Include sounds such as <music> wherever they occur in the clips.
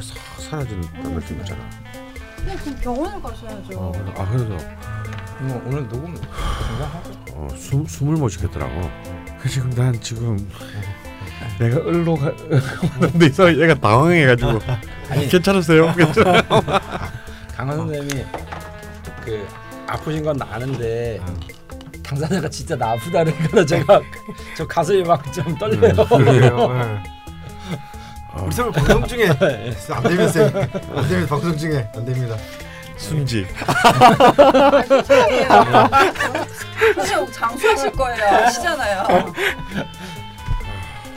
싹 사라진다는 느낌이잖아. 그냥 그럼 병원을 가셔야죠. 어, 그래서- 아 그래서 뭐 오늘 녹음 생각하고 어, 숨 숨을 못 쉬겠더라고. 그 지금 난 지금 내가 을로 가 <laughs> 왔는데 이상 얘가 당황해가지고 아니. 괜찮으세요? 괜찮아. <laughs> 강원 선생님이 그 아프신 건 아는데 당사자가 진짜 나 아프다는 거라 제가 저 가슴이 막 좀 떨려요. 그래요. 예. <laughs> 어, 우리 서울 <laughs> 방송 중에 안 됩니다. 쌤. 안 됩니다. 방송 중에 안 됩니다. 숨지. 선생님 장수하실 거예요. 아시잖아요.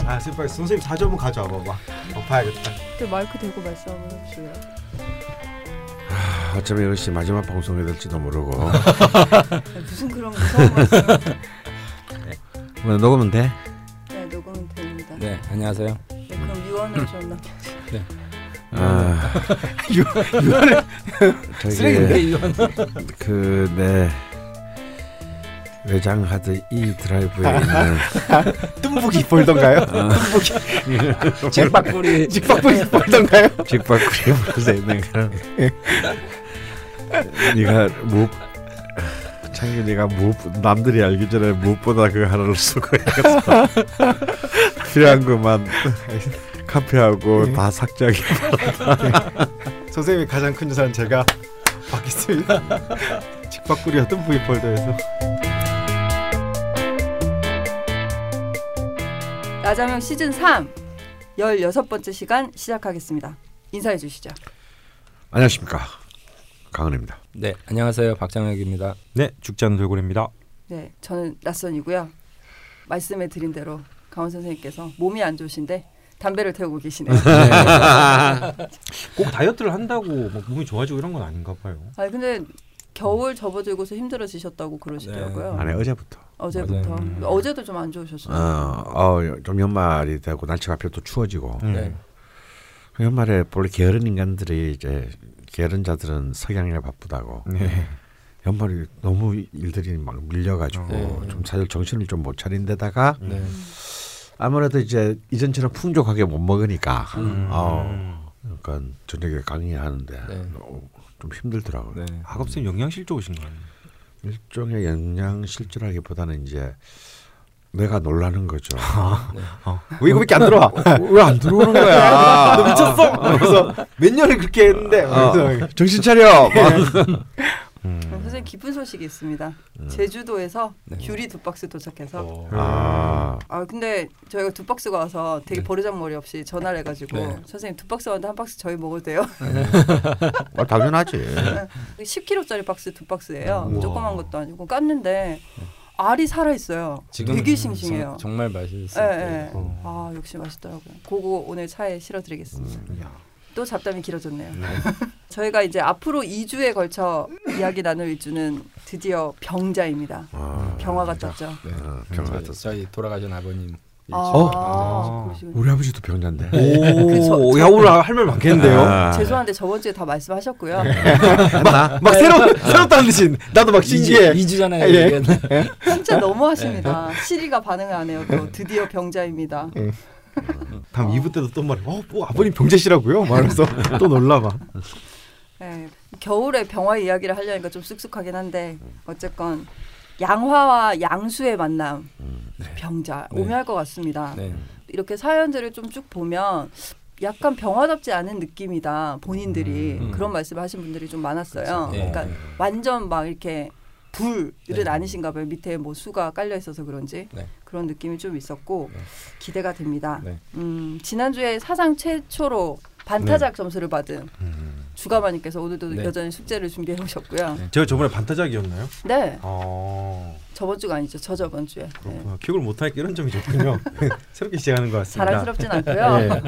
아, 쌤 빨리 선생님 사주 한번 가져와 봐봐. 어, 봐야겠다. 그 마이크 대고 말씀 한번 해주실래요? 아, 어쩌면 이것이 마지막 방송이 될지도 모르고. <laughs> 무슨 그런 무서운 말씀? 오늘 녹으면 돼? 네 녹음은 됩니다. 네 안녕하세요. 네, 유언을 좀 남겨. 아, <laughs> 유언을 <laughs> 쓰레기인데 이건 그내 외장 하드 E 드라이브에 있는 <laughs> 뜸북이 볼던가요? 잭박구리. 직박북이 볼던가요? 직박구리 불러서 있는 그런. 네가 무엇 창균이가 무엇 남들이 알기 전에 무엇보다 그 하나를 쓰고 해서 필요한 것만 카피하고 <laughs> 네. 다 삭제하기 선생님이 가장 큰 유산 제가 받겠습니다. <laughs> 직박구리와 뜸북이 폴더에서 나자명 시즌 3 16번째 시간 시작하겠습니다. 인사해 주시죠. 안녕하십니까 강은입니다. 네 안녕하세요 박장혁입니다. 네, 죽지 않는 돌고래입니다. 네, 저는 낯선이고요. 말씀해 드린 대로 강원 선생님께서 몸이 안 좋으신데 담배를 태우고 계시네요. <laughs> 꼭 다이어트를 한다고 뭐 몸이 좋아지고 이런 건 아닌가 봐요. 아니 근데 겨울 접어들고서 힘들어지셨다고 그러시더라고요. 아니 어제부터 어제부터. 음. 어제도 좀 안 좋으셨어요. 어, 어, 좀 연말이 되고 날씨가 별로 또 추워지고 네. 그 연말에 원래 게으른 인간들이 이제 게으른 자들은 석양에 바쁘다고 네. 연말이 너무 일들이 막 밀려가지고 네. 좀 사실 정신을 좀 못 차린 데다가 네. 아무래도 이제 이전처럼 풍족하게 못 먹으니까 음. 어, 그러니까 저녁에 강의하는데 네. 어, 좀 힘들더라고요. 네. 학업생 영양실 좋으신 거예요. 일종의 영양 실조라기보다는 이제 내가 놀라는 거죠. <laughs> 왜 이거밖에 안 들어와? 왜 안 들어오는 거야? <laughs> 너 미쳤어? 그래서 몇 년을 그렇게 했는데 어, 정신 차려. <laughs> 음. 선생님 기쁜 소식이 있습니다. 제주도에서 네. 귤이 두 박스 도착해서 어. 아, 아 근데 저희가 두 박스가 와서 되게 버르장머리 없이 전화를 해가지고 네. 선생님 두 박스 왔는데 한 박스 저희 먹어도 돼요? 아, 당연하지. 10kg짜리 박스 두 박스예요. 우와. 조그만 것도 아니고 깠는데 알이 살아 있어요. 지금 되게 싱싱해요. 정- 정말 예, 맛있어요. 예. 어. 아 역시 맛있더라고요. 그거 오늘 차에 실어드리겠습니다. 야. 또 잡담이 길어졌네요. <laughs> 저희가 이제 앞으로 2주에 걸쳐 이야기 나눌 일주는 드디어 병자입니다. 아, 병화가. 떴죠. 네. 어, 병화 저희, 떴어. 저희 돌아가신 아버님. 아, 어? 그러시군요. 우리 아버지도 병자인데. 오, <laughs> 야 오늘 할 말 많겠는데요. 아, 죄송한데 저번 주에 다 말씀하셨고요. <laughs> 했나? 막 새로 새롭다는 듯이 나도 막 신기해. 2주 전에 예. 얘기했는데 진짜 너무하십니다. 시리가 반응을 안 해요. 또 드디어 병자입니다. 다음 2부 때도 또 말해. 어, 뭐 아버님 병자시라고요? 말해서 <laughs> 또 놀라 봐. 네, 겨울에 병화 이야기를 하려니까 좀 쑥쑥하긴 한데 어쨌건 양화와 양수의 만남 병자 네. 오묘할 것 같습니다. 네. 이렇게 사연들을 좀 쭉 보면 약간 병화답지 않은 느낌이다 본인들이 음. 그런 말씀을 하신 분들이 좀 많았어요. 그렇죠. 예. 그러니까 완전 막 이렇게 불은 네. 아니신가 봐요. 밑에 뭐 수가 깔려 있어서 그런지 네. 그런 느낌이 좀 있었고 네. 기대가 됩니다. 네. 음, 지난주에 사상 최초로 반타작 점수를 받은 주가마님께서 오늘도 네. 여전히 숙제를 준비해 오셨고요. 네. 제가 저번에 반타작이었나요? 네, 어. 저번 주가 아니죠. 저 저번 주에. 네. 그렇구나. 기억을 못하니까 이런 점이 좋군요. <laughs> <laughs> 새롭게 시작하는 것 같습니다. 자랑스럽진 않고요.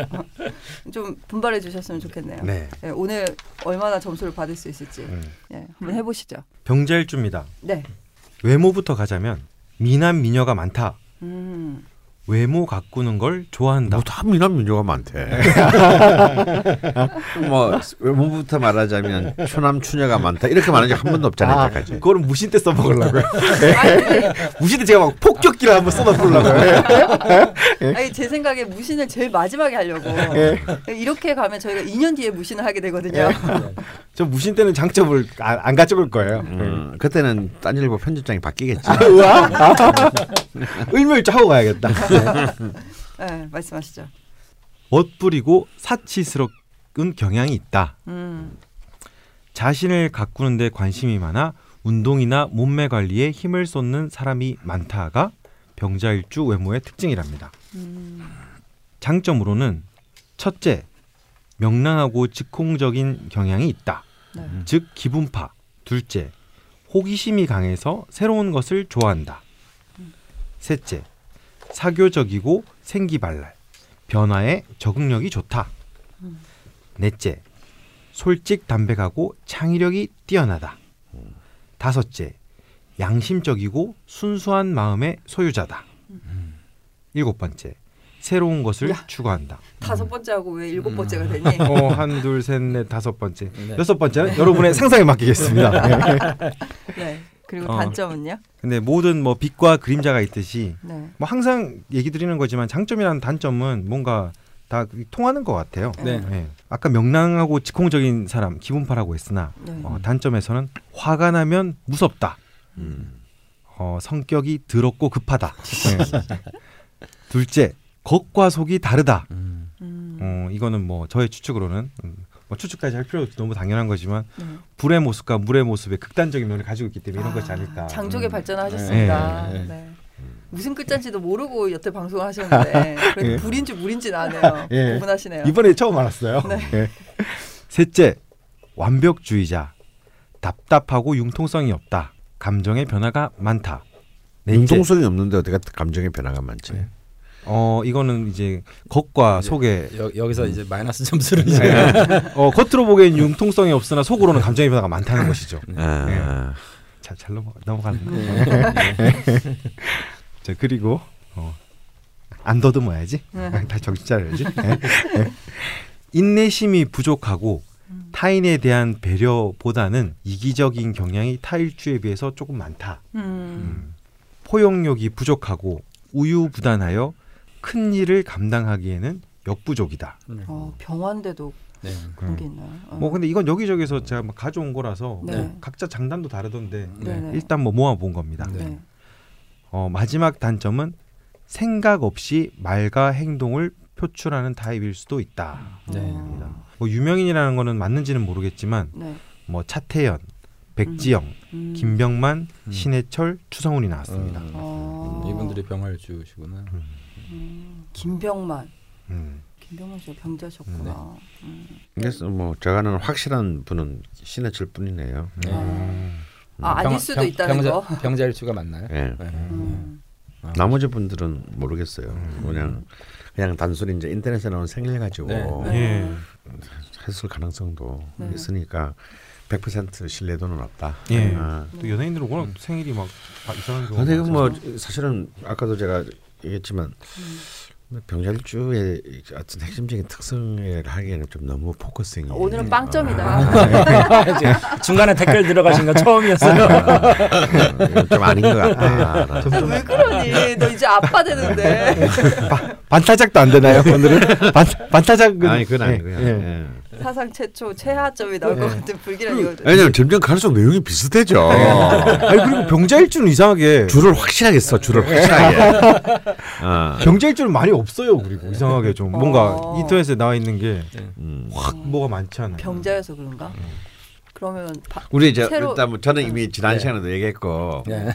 <laughs> 좀 분발해 주셨으면 좋겠네요. 네. 네, 오늘 얼마나 점수를 받을 수 있을지 음. 네, 한번 해보시죠. 병자일주입니다. 네. 외모부터 가자면 미남 미녀가 많다. 음, 외모 가꾸는 걸 좋아한다. 뭐다 미남 민요가 많대. <laughs> 뭐 외모부터 말하자면 추남 추녀가 많다 이렇게 말한 적한 번도 없잖아요. 아. 그거는 무신 때 써먹으려고요. <laughs> 무신 때 제가 막 폭격기를 한번 쏟아부으려고요. 아니 제 생각에 무신을 제일 마지막에 하려고 이렇게 가면 저희가 2년 뒤에 무신을 하게 되거든요. 저 무신 때는 장점을 안, 안 가져올 거예요. 음, 그때는 딴일보 편집장이 바뀌겠지. 아. 을묘일자 하고 가야겠다. <laughs> <laughs> 네, 말씀하시죠. 멋부리고 사치스러운 경향이 있다. 음, 자신을 가꾸는 데 관심이 많아 운동이나 몸매 관리에 힘을 쏟는 사람이 많다가 병자일주 외모의 특징이랍니다. 음, 장점으로는 첫째, 명랑하고 즉흥적인 경향이 있다. 네. 즉 기분파. 둘째, 호기심이 강해서 새로운 것을 좋아한다. 셋째, 사교적이고 생기발랄. 변화에 적응력이 좋다. 음. 넷째, 솔직 담백하고 창의력이 뛰어나다. 다섯째, 양심적이고 순수한 마음의 소유자다. 일곱 번째, 새로운 것을 야. 추구한다. 다섯 번째하고 왜 일곱 음. 번째가 되니? 어, 한, 둘, 셋, 넷, 다섯 번째. 네. 여섯 번째는 여러분의 상상에 맡기겠습니다. <laughs> 네. 그리고 어. 단점은요? 근데 모든 뭐 빛과 그림자가 있듯이 네. 뭐 항상 얘기 드리는 거지만 장점이라는 단점은 뭔가 다 통하는 것 같아요. 네. 예. 아까 명랑하고 즉흥적인 사람 기분파라고 했으나 네. 어, 단점에서는 화가 나면 무섭다. 음. 어, 성격이 더럽고 급하다. 예. 둘째 겉과 속이 다르다. 음. 음, 어, 이거는 뭐 저의 추측으로는 음, 뭐 추측까지 할 필요 너무 당연한 거지만 네. 불의 모습과 물의 모습의 극단적인 면을 가지고 있기 때문에 이런 것이 아닐까. 장족의 음. 발전하셨습니다. 네, 네, 네. 무슨 끝잔지도 모르고 여태 방송을 하셨는데 <laughs> 그래도 예. 불인지 물인지는 아네요. <laughs> 예. 구분하시네요. 이번에 처음 알았어요. 네. 예. 셋째, 완벽주의자. 답답하고 융통성이 없다. 감정의 변화가 많다. 넷째, 융통성이 없는데 어떻게 감정의 변화가 많지? 네. 어 이거는 이제 겉과 이제 속에 여, 여기서 이제 마이너스 점수를 이제 네. 어 겉으로 보기엔 융통성이 없으나 속으로는 감정의 변화가 많다는 것이죠. 아, 잘, 잘 넘어 넘어가는. 자 그리고 어, 안 더듬어야지. 네. 다시 정신 차려야지. 네. 네. 인내심이 부족하고 음. 타인에 대한 배려보다는 이기적인 경향이 타일주에 비해서 조금 많다. 음. 음. 포용력이 부족하고 우유부단하여 큰 일을 감당하기에는 역부족이다. 어, 병환대도 네. 그런 게 있나요? 어. 뭐 근데 이건 여기저기서 제가 막 가져온 거라서 네. 각자 장단도 다르던데 네. 네. 일단 뭐 모아본 겁니다. 네. 네. 어, 마지막 단점은 생각 없이 말과 행동을 표출하는 타입일 수도 있다. 네. 어. 뭐 유명인이라는 거는 맞는지는 모르겠지만 네. 뭐 차태현, 백지영, 음. 김병만, 음. 신해철, 추성훈이 나왔습니다. 음. 어. 이분들이 병을 주시구나. 음. 김병만. 음. 김병만 씨가 병자셨구나. 음. 그래서 뭐 제가는 확실한 분은 신해철 뿐이네요. 네. 아. 아, 아닐 병- 수도 병- 있다는 병자, 거. 병자일주가 맞나요? 예. 네. 음. 나머지 분들은 모르겠어요. 그냥 그냥 단순히 이제 인터넷에 나온 생일 가지고 네. 예. 했을 가능성도 네. 있으니까 100% 신뢰도는 없다. 예. 아. 또 연예인들은 워낙 생일이 막다 이상한 경우가 근데 많아서. 사실은 아까도 제가 얘기했지만 병자일주의 어떤 핵심적인 특성을 하기에는 좀 너무 focusing이 오늘은 아. 빵점이다. <laughs> 중간에 댓글 들어가신 건 <laughs> 처음이었어요. 이건 좀 아닌 것 같다. 왜 그러니? 너 이제 아빠 되는데. 반타작도 안 되나요 오늘은? 반, 반타작은 아니 그건 예, 아니고요. 예. 예. 사상 최초 최하점이 나올 것 같은 불길한. 왜냐면 점점 갈수록 내용이 비슷해져. 아니 그리고 병자일주는 이상하게 줄을 확실하게 써. 줄을 확실하게. 어. 병자일주는 많이 없어요. 그리고 이상하게 좀 뭔가 어. 인터넷에 나와 있는 게 음. 확 뭐가 많지 않아요. 병자여서 그런가? 그러면 바, 우리 이제 새로- 일단 뭐 저는 이미 지난 네. 시간에도 얘기했고 네.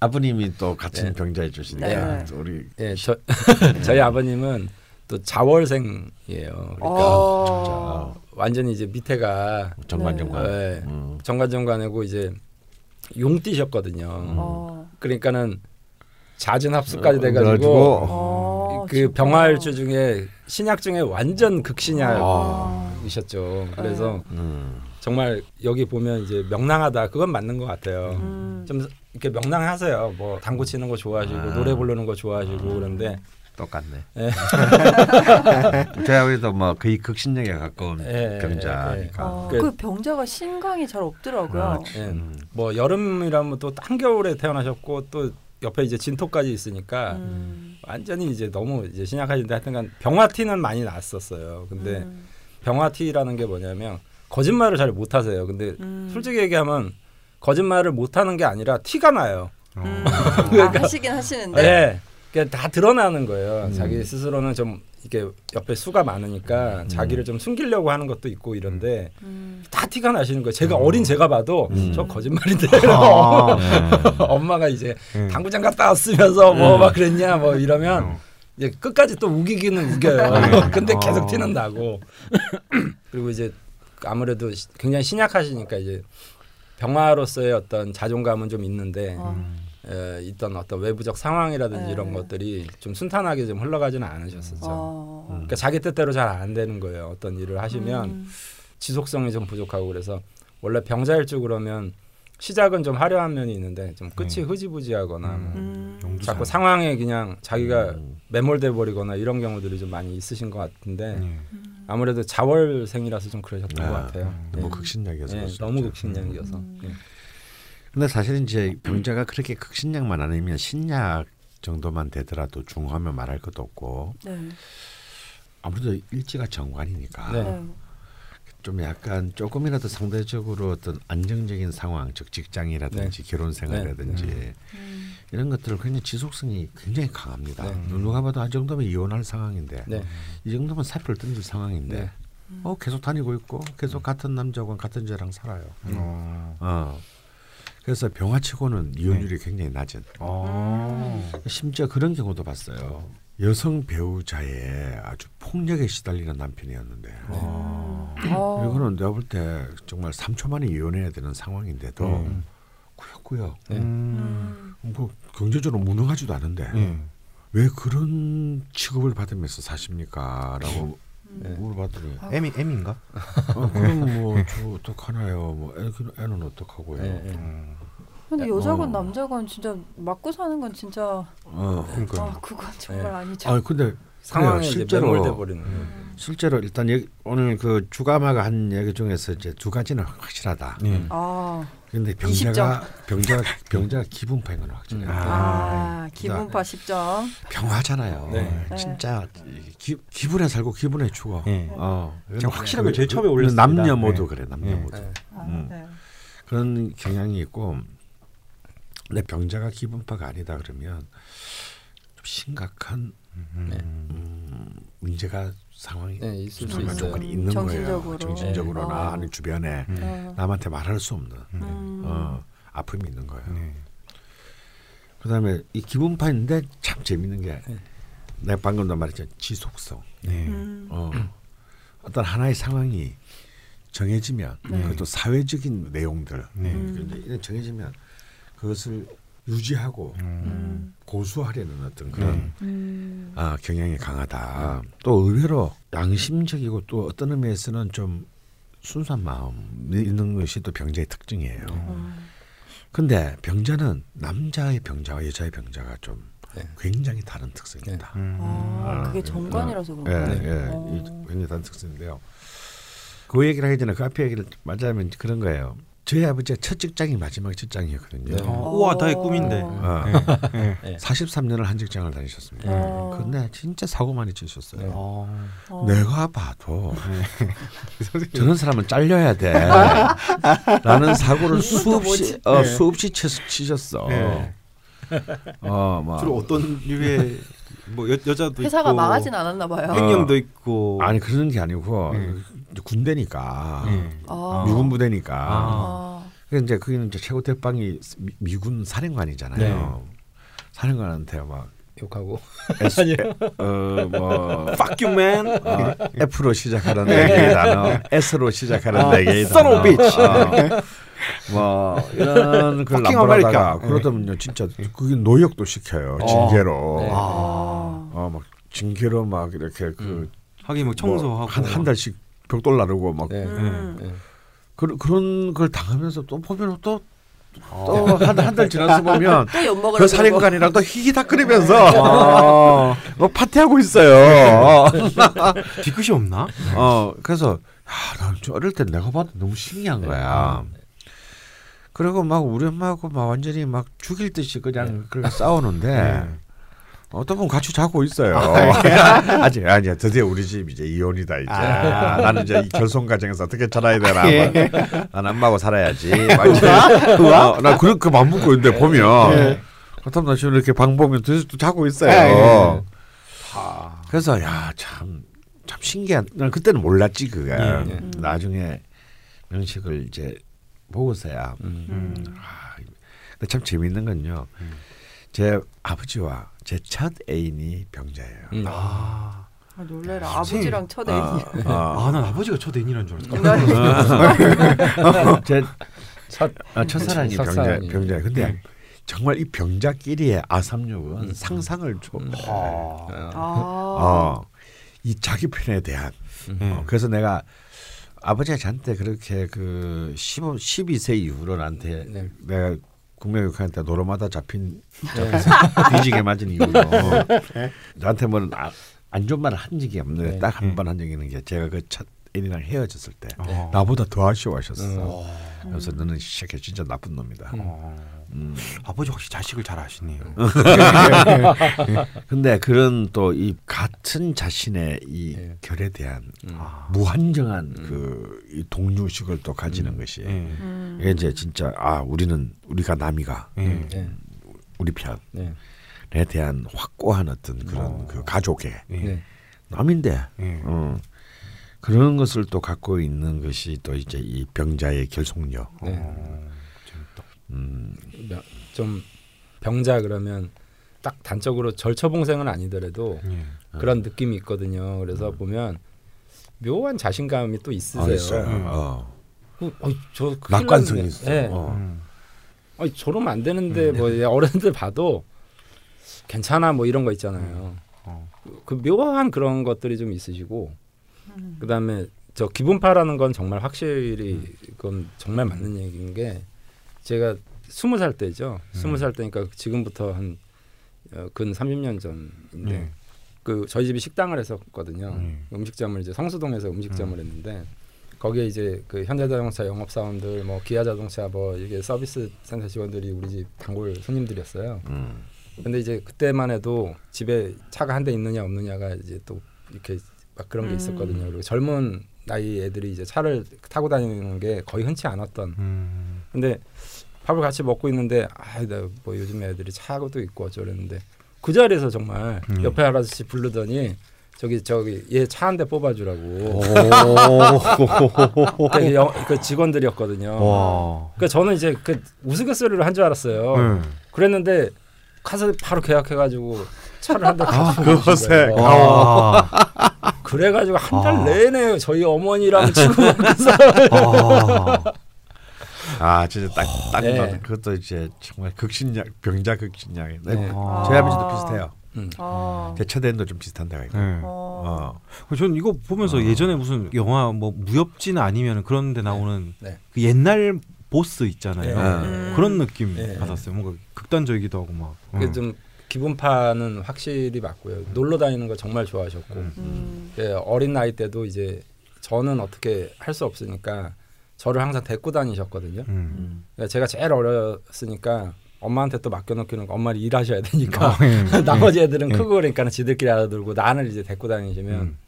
아버님이 또 같은 네. 병자해 주시니까 네. 또 우리 예, 저 <laughs> 저희 아버님은 또 자월생이에요. 그러니까 어. 완전히 이제 밑에가 정관 네. 정관. 예, 음. 정관정관이고 이제 용띠셨거든요. 어. 그러니까는 잦은 합수까지 어, 돼가지고 어, 그 진짜. 병화일주 중에 신약 중에 완전 아. 극신약이셨죠. 그래서 음. 정말 여기 보면 이제 명랑하다 그건 맞는 것 같아요. 음. 좀 이렇게 명랑하세요. 뭐 당구 치는 거 좋아하시고 아. 노래 부르는 거 좋아하시고 그런데 똑같네. 예. <laughs> 제가 그래도 뭐 거의 극신력에 가까운 예, 병자니까. 어, 그- 그 병자가 신강이 잘 없더라고요. 아, 예. 음. 뭐 여름이라면 또 한겨울에 태어나셨고 또 옆에 이제 진토까지 있으니까 음. 완전히 이제 너무 이제 신약하신데 하여튼간 병화티는 많이 났었어요. 근데 음. 병화티라는 게 뭐냐면 거짓말을 잘 못하세요. 근데 음. 솔직히 얘기하면 거짓말을 못하는 게 아니라 티가 나요. 음. <laughs> 그러니까 아, 하시긴 하시는데. 네. 그다 드러나는 거예요. 음. 자기 스스로는 좀 이게 옆에 수가 많으니까 음. 자기를 좀 숨기려고 하는 것도 있고 이런데 음. 다 티가 나시는 거예요. 제가 어린 제가 봐도 음. 저 거짓말인데 아, <laughs> 엄마가 이제 네. 당구장 갔다 왔으면서 뭐 음. 막 그랬냐 뭐 이러면 어. 이제 끝까지 또 우기기는 우겨요. 네. <laughs> 근데 계속 어. 티는 나고 <clears throat> 그리고 이제 아무래도 시- 굉장히 신약하시니까 이제 병화로서의 어떤 자존감은 좀 있는데 어. 에, 있던 어떤 외부적 상황이라든지 네. 이런 것들이 좀 순탄하게 좀 흘러가지는 않으셨었죠. 어. 음. 그러니까 자기 뜻대로 잘 안 되는 거예요. 어떤 일을 하시면 음. 지속성이 좀 부족하고 그래서 원래 병자일주 그러면 시작은 좀 화려한 면이 있는데 좀 끝이 네. 흐지부지하거나 뭐 음. 자꾸 상황에 그냥 자기가 음. 매몰돼 버리거나 이런 경우들이 좀 많이 있으신 것 같은데 네. 아무래도 자월생이라서 좀 그러셨던 아, 것 같아요. 너무 예. 극신약이어서. 예. 너무 극신약이어서. 음. 예. 근데 사실 이제 병자가 그렇게 극신약만 아니면 신약 정도만 되더라도 중하면 말할 것도 없고 네. 아무래도 일지가 정관이니까 네. 네. 좀 약간 조금이라도 상대적으로 어떤 안정적인 상황, 즉 직장이라든지 결혼 생활이라든지 네. 음. 이런 것들은 굉장히 지속성이 굉장히 강합니다. 네. 누가 봐도 아 정도면 이혼할 상황인데 네. 이 정도면 사표를 던질 상황인데 네. 어 계속 다니고 있고 계속 같은 남자와 같은 여자랑 살아요. 어. 어. 그래서 병화치고는 이혼율이 굉장히 낮은. 어. 심지어 그런 경우도 봤어요. 여성 배우자의 아주 폭력에 시달리는 남편이었는데 어. 이거는 내가 볼 때 정말 3초 만에 이혼해야 되는 상황인데도 음. 꾸역꾸역 네. 음. 뭐 경제적으로 무능하지도 않은데 예. 왜 그런 취급을 받으면서 사십니까? 라고 <laughs> 네. 물어봤더니 M이 M인가? 어, 그럼 뭐저 어떡하나요? 뭐 애, 애는 어떡하고요? 예, 예. 음. 근데 여자건 어. 남자건 진짜 맞고 사는 건 진짜 어. 그러니까 아 그건 정말 네. 아니죠. 아 근데 상황에 실제로 버리는. 거예요. 실제로 일단 여기, 오늘 그 주가마가 한 얘기 중에서 이제 두 가지는 확실하다. 예. 아, 근데 병자가 병자가 병자가 기분파인 건 확실해요. 음. 아, 기분파 10점. 병하잖아요. 네. 진짜 기, 기분에 살고 기분에 죽어. 예. 어. 제가 확실하게 그- 제일 처음에 그 올렸습니다. 남녀 모두 네. 그래. 남녀 네. 모두. 네. 아, 음. 네. 그런 경향이 있고 근데 병자가 기분파가 아니다 그러면 좀 심각한 네. 음, 문제가 상황이 네, 있을 수 중요한 있어요. 조건이 있는 정신적으로. 거예요. 정신적으로나 네. 아니 주변에 음. 어. 남한테 말할 수 없는 음. 어, 아픔이 있는 거예요. 네. 그다음에 이 기분파인데 참 재밌는 게 네. 내가 방금도 말했죠 지속성. 네. 음. 어, 어떤 하나의 상황이 정해지면 네. 그것도 사회적인 내용들 네. 이런 정해지면 그것을 유지하고 음. 음. 고수하려는 어떤 그런 네. 음. 아, 경향이 강하다. 또 의외로 양심적이고 또 어떤 의미에서는 좀 순수한 마음이 있는 것이 또 병자의 특징이에요. 어. 근데 병자는 남자의 병자와 여자의 병자가 좀 네. 굉장히 다른 특성입니다. 음. 아, 그게 정관이라서 예, 그런가요? 예, 어. 이 굉장히 다른 특성인데요. 그 얘기를 하기 전에 그 앞에 얘기를 맞아면 그런 거예요. 저희 아버지가 첫 직장이 마지막 직장이었거든요. 네. 어, 우와 나의 꿈인데. 어, 예. 예. 네. 43년을 한 직장을 다니셨습니다. 어. 근데 진짜 사고 많이 치셨어요. 네. 어. 어. 내가 봐도 <laughs> 저런 사람은 잘려야 돼. <laughs> 라는 사고를 수없이 어, 네. 수없이 치, 치셨어. 네. 어, 막 주로 어떤 류의 뭐 여, 여자도 회사가 있고 망하진 않았나 봐요. 횡령도 있고 아니 그런 게 아니고 네. 군대니까 예. 아. 미군 부대니까. 아. 그래서 이제 거기는 이제 최고 대빵이 미, 미군 사령관이잖아요. 사령관한테 막 욕하고 S, <laughs> 어뭐 Fuck you man. 어, F로 시작하는 네 개의 단어, S로 시작하는 아, 네 개의 son 단어. of. 어, 뭐 이런 남발하다가 America. 그러다면요 진짜 그게 노역도 시켜요 징계로. 네. 아. 어막 징계로 막 이렇게 그 하긴 뭐 청소하고 한한 달씩 벽돌 나르고 막 네. 음. 네. 그런 그런 걸 당하면서 또 보면 또 또한 달 지나서 <laughs> 보면 또 그. 살인관이랑 또 희기닥거리면서 뭐 <laughs> 파티하고 있어요. <laughs> 뒤끝이 없나? 어 그래서 야난 어릴 때 내가 봐도 너무 신기한 거야. 그리고 막 우리 엄마하고 막 완전히 막 죽일 듯이 그냥 그렇게 싸우는데 네. 어떤 분 같이 자고 있어요. <laughs> 아직 아니야 드디어 우리 집 이제 이혼이다 이제 아, 나는 이제 이 결손 가정에서 어떻게 살아야 되나 뭐. 난 엄마하고 살아야지. <laughs> 어, 나 그렇게 맘 먹고 있는데 보면 그렇다면 나 지금 이렇게 방 보면 드디어 또 자고 있어요. 그래서 야참참 신기한. 난 그때는 몰랐지 그게. 예, 예. 나중에 명식을 이제 보고서야. 음. 아, 근데 참 재밌는 건요. 제 아버지와 제 첫 애인이 병자예요. 음. 아, 아, 놀래라. 아버지랑 첫 애인이. 어, 어. 아, 난 아버지가 첫 애인이란 줄 알았어. <laughs> 제첫 아, 첫사랑이 병자. 병자예요. 근데 정말 이 병자끼리의 아삼육은 상상을 초. 어. 아. 어, 이 자기 편에 대한. 네. 어, 그래서 내가 아버지가 저한테 그렇게 그 15, 12세 이후로 나한테 네. 내가 국명육한테 노름하다 잡힌 네. <laughs> 뒤지게 맞은 이후로 나한테 뭐는 아, 안 좋은 말을 한 적이 없는데 네. 딱한 번한 적이 있는 게 제가 그첫 애인이랑 헤어졌을 때 어. 나보다 더 아쉬워하셨어. 음. 그래서 너는 시작해 진짜 나쁜 놈이다. 어. 음. 아버지 확실히 자식을 잘 아시네요. <laughs> 근데 그런 또 이 같은 자신의 이 예. 결에 대한 음. 아. 무한정한 그이 동료식을 또 가지는 것이 예. 음. 이게 이제 진짜 아 우리는 우리가 남이가 예. 네. 우리 편에 네. 대한 확고한 어떤 그런 어. 그 가족의 예. 네. 남인데 예. 어, 그런 것을 또 갖고 있는 것이 또 이제 이 병자의 결속력. 네. 어. 음, 좀 병자 그러면 딱 단적으로 절처봉생은 아니더라도 예. 그런 느낌이 있거든요. 그래서 보면 묘한 자신감이 또 아, 있으세요. 있어요. 음. 어. 어, 어이, 저 낙관성이. 있어. 예. 어. 음. 아니, 저러면 안 되는데 뭐 어른들 봐도 괜찮아 뭐 이런 거 있잖아요. 어. 그, 그 묘한 그런 것들이 좀 있으시고 음. 그다음에 저 기분파라는 건 정말 확실히 그건 정말 맞는 얘기인 게 제가 스무 살 때죠. 스무 살 때니까 지금부터 한 어, 근 30년 전인데 네. 그 저희 집이 식당을 했었거든요. 음. 음식점을 이제 성수동에서 음식점을 했는데 거기에 이제 그 현대자동차 영업 사원들, 뭐 기아자동차 뭐 이게 서비스 센터 직원들이 우리 집 단골 손님들이었어요. 음. 근데 이제 그때만 해도 집에 차가 한 대 있느냐 없느냐가 이제 또 이렇게 막 그런 게 음. 있었거든요. 그리고 젊은 나이 애들이 이제 차를 타고 다니는 게 거의 흔치 않았던. 음. 근데 밥을 같이 먹고 있는데 아뭐 요즘 애들이 차고도 있고 어쩌랬는데 그 자리에서 정말 음. 옆에 아저씨 부르더니 저기 저기 얘 차 한 대 뽑아주라고. 그, <laughs> 영, 그 직원들이었거든요. 와. 그러니까 저는 이제 그 우스갯소리를 한 줄 알았어요. 네. 그랬는데 가서 바로 계약해가지고 차를 한대 <laughs> 아, 그것에. 와. 그래가지고 한달 아. 내내 저희 어머니랑 <laughs> 치고 아. 아 진짜 딱딱 네. 그것도 이제 정말 극신약 병자 극신약. 네. 네. 아. 저희 아버지도 비슷해요. 음. 아. 제 첫애도 좀 비슷한 데가 있고. 네. 어. 어. 저는 이거 보면서 어. 예전에 무슨 영화 뭐 무협지는 아니면 그런 데 나오는 네. 그 옛날 보스 있잖아요. 네. 음. 그런 느낌 네. 받았어요. 뭔가 극단적이기도 하고 막. 그게 음. 좀 기분파는 확실히 맞고요. 놀러 다니는 거 정말 좋아하셨고 음. 음. 예, 어린 나이 때도 이제 저는 어떻게 할 수 없으니까 저를 항상 데리고 다니셨거든요. 음. 그러니까 제가 제일 어렸으니까 엄마한테 또 맡겨놓기는 엄마는 일하셔야 되니까 아, 예. <laughs> 나머지 애들은 예. 크고 그러니까 지들끼리 알아들고 나는 이제 데리고 다니시면 음.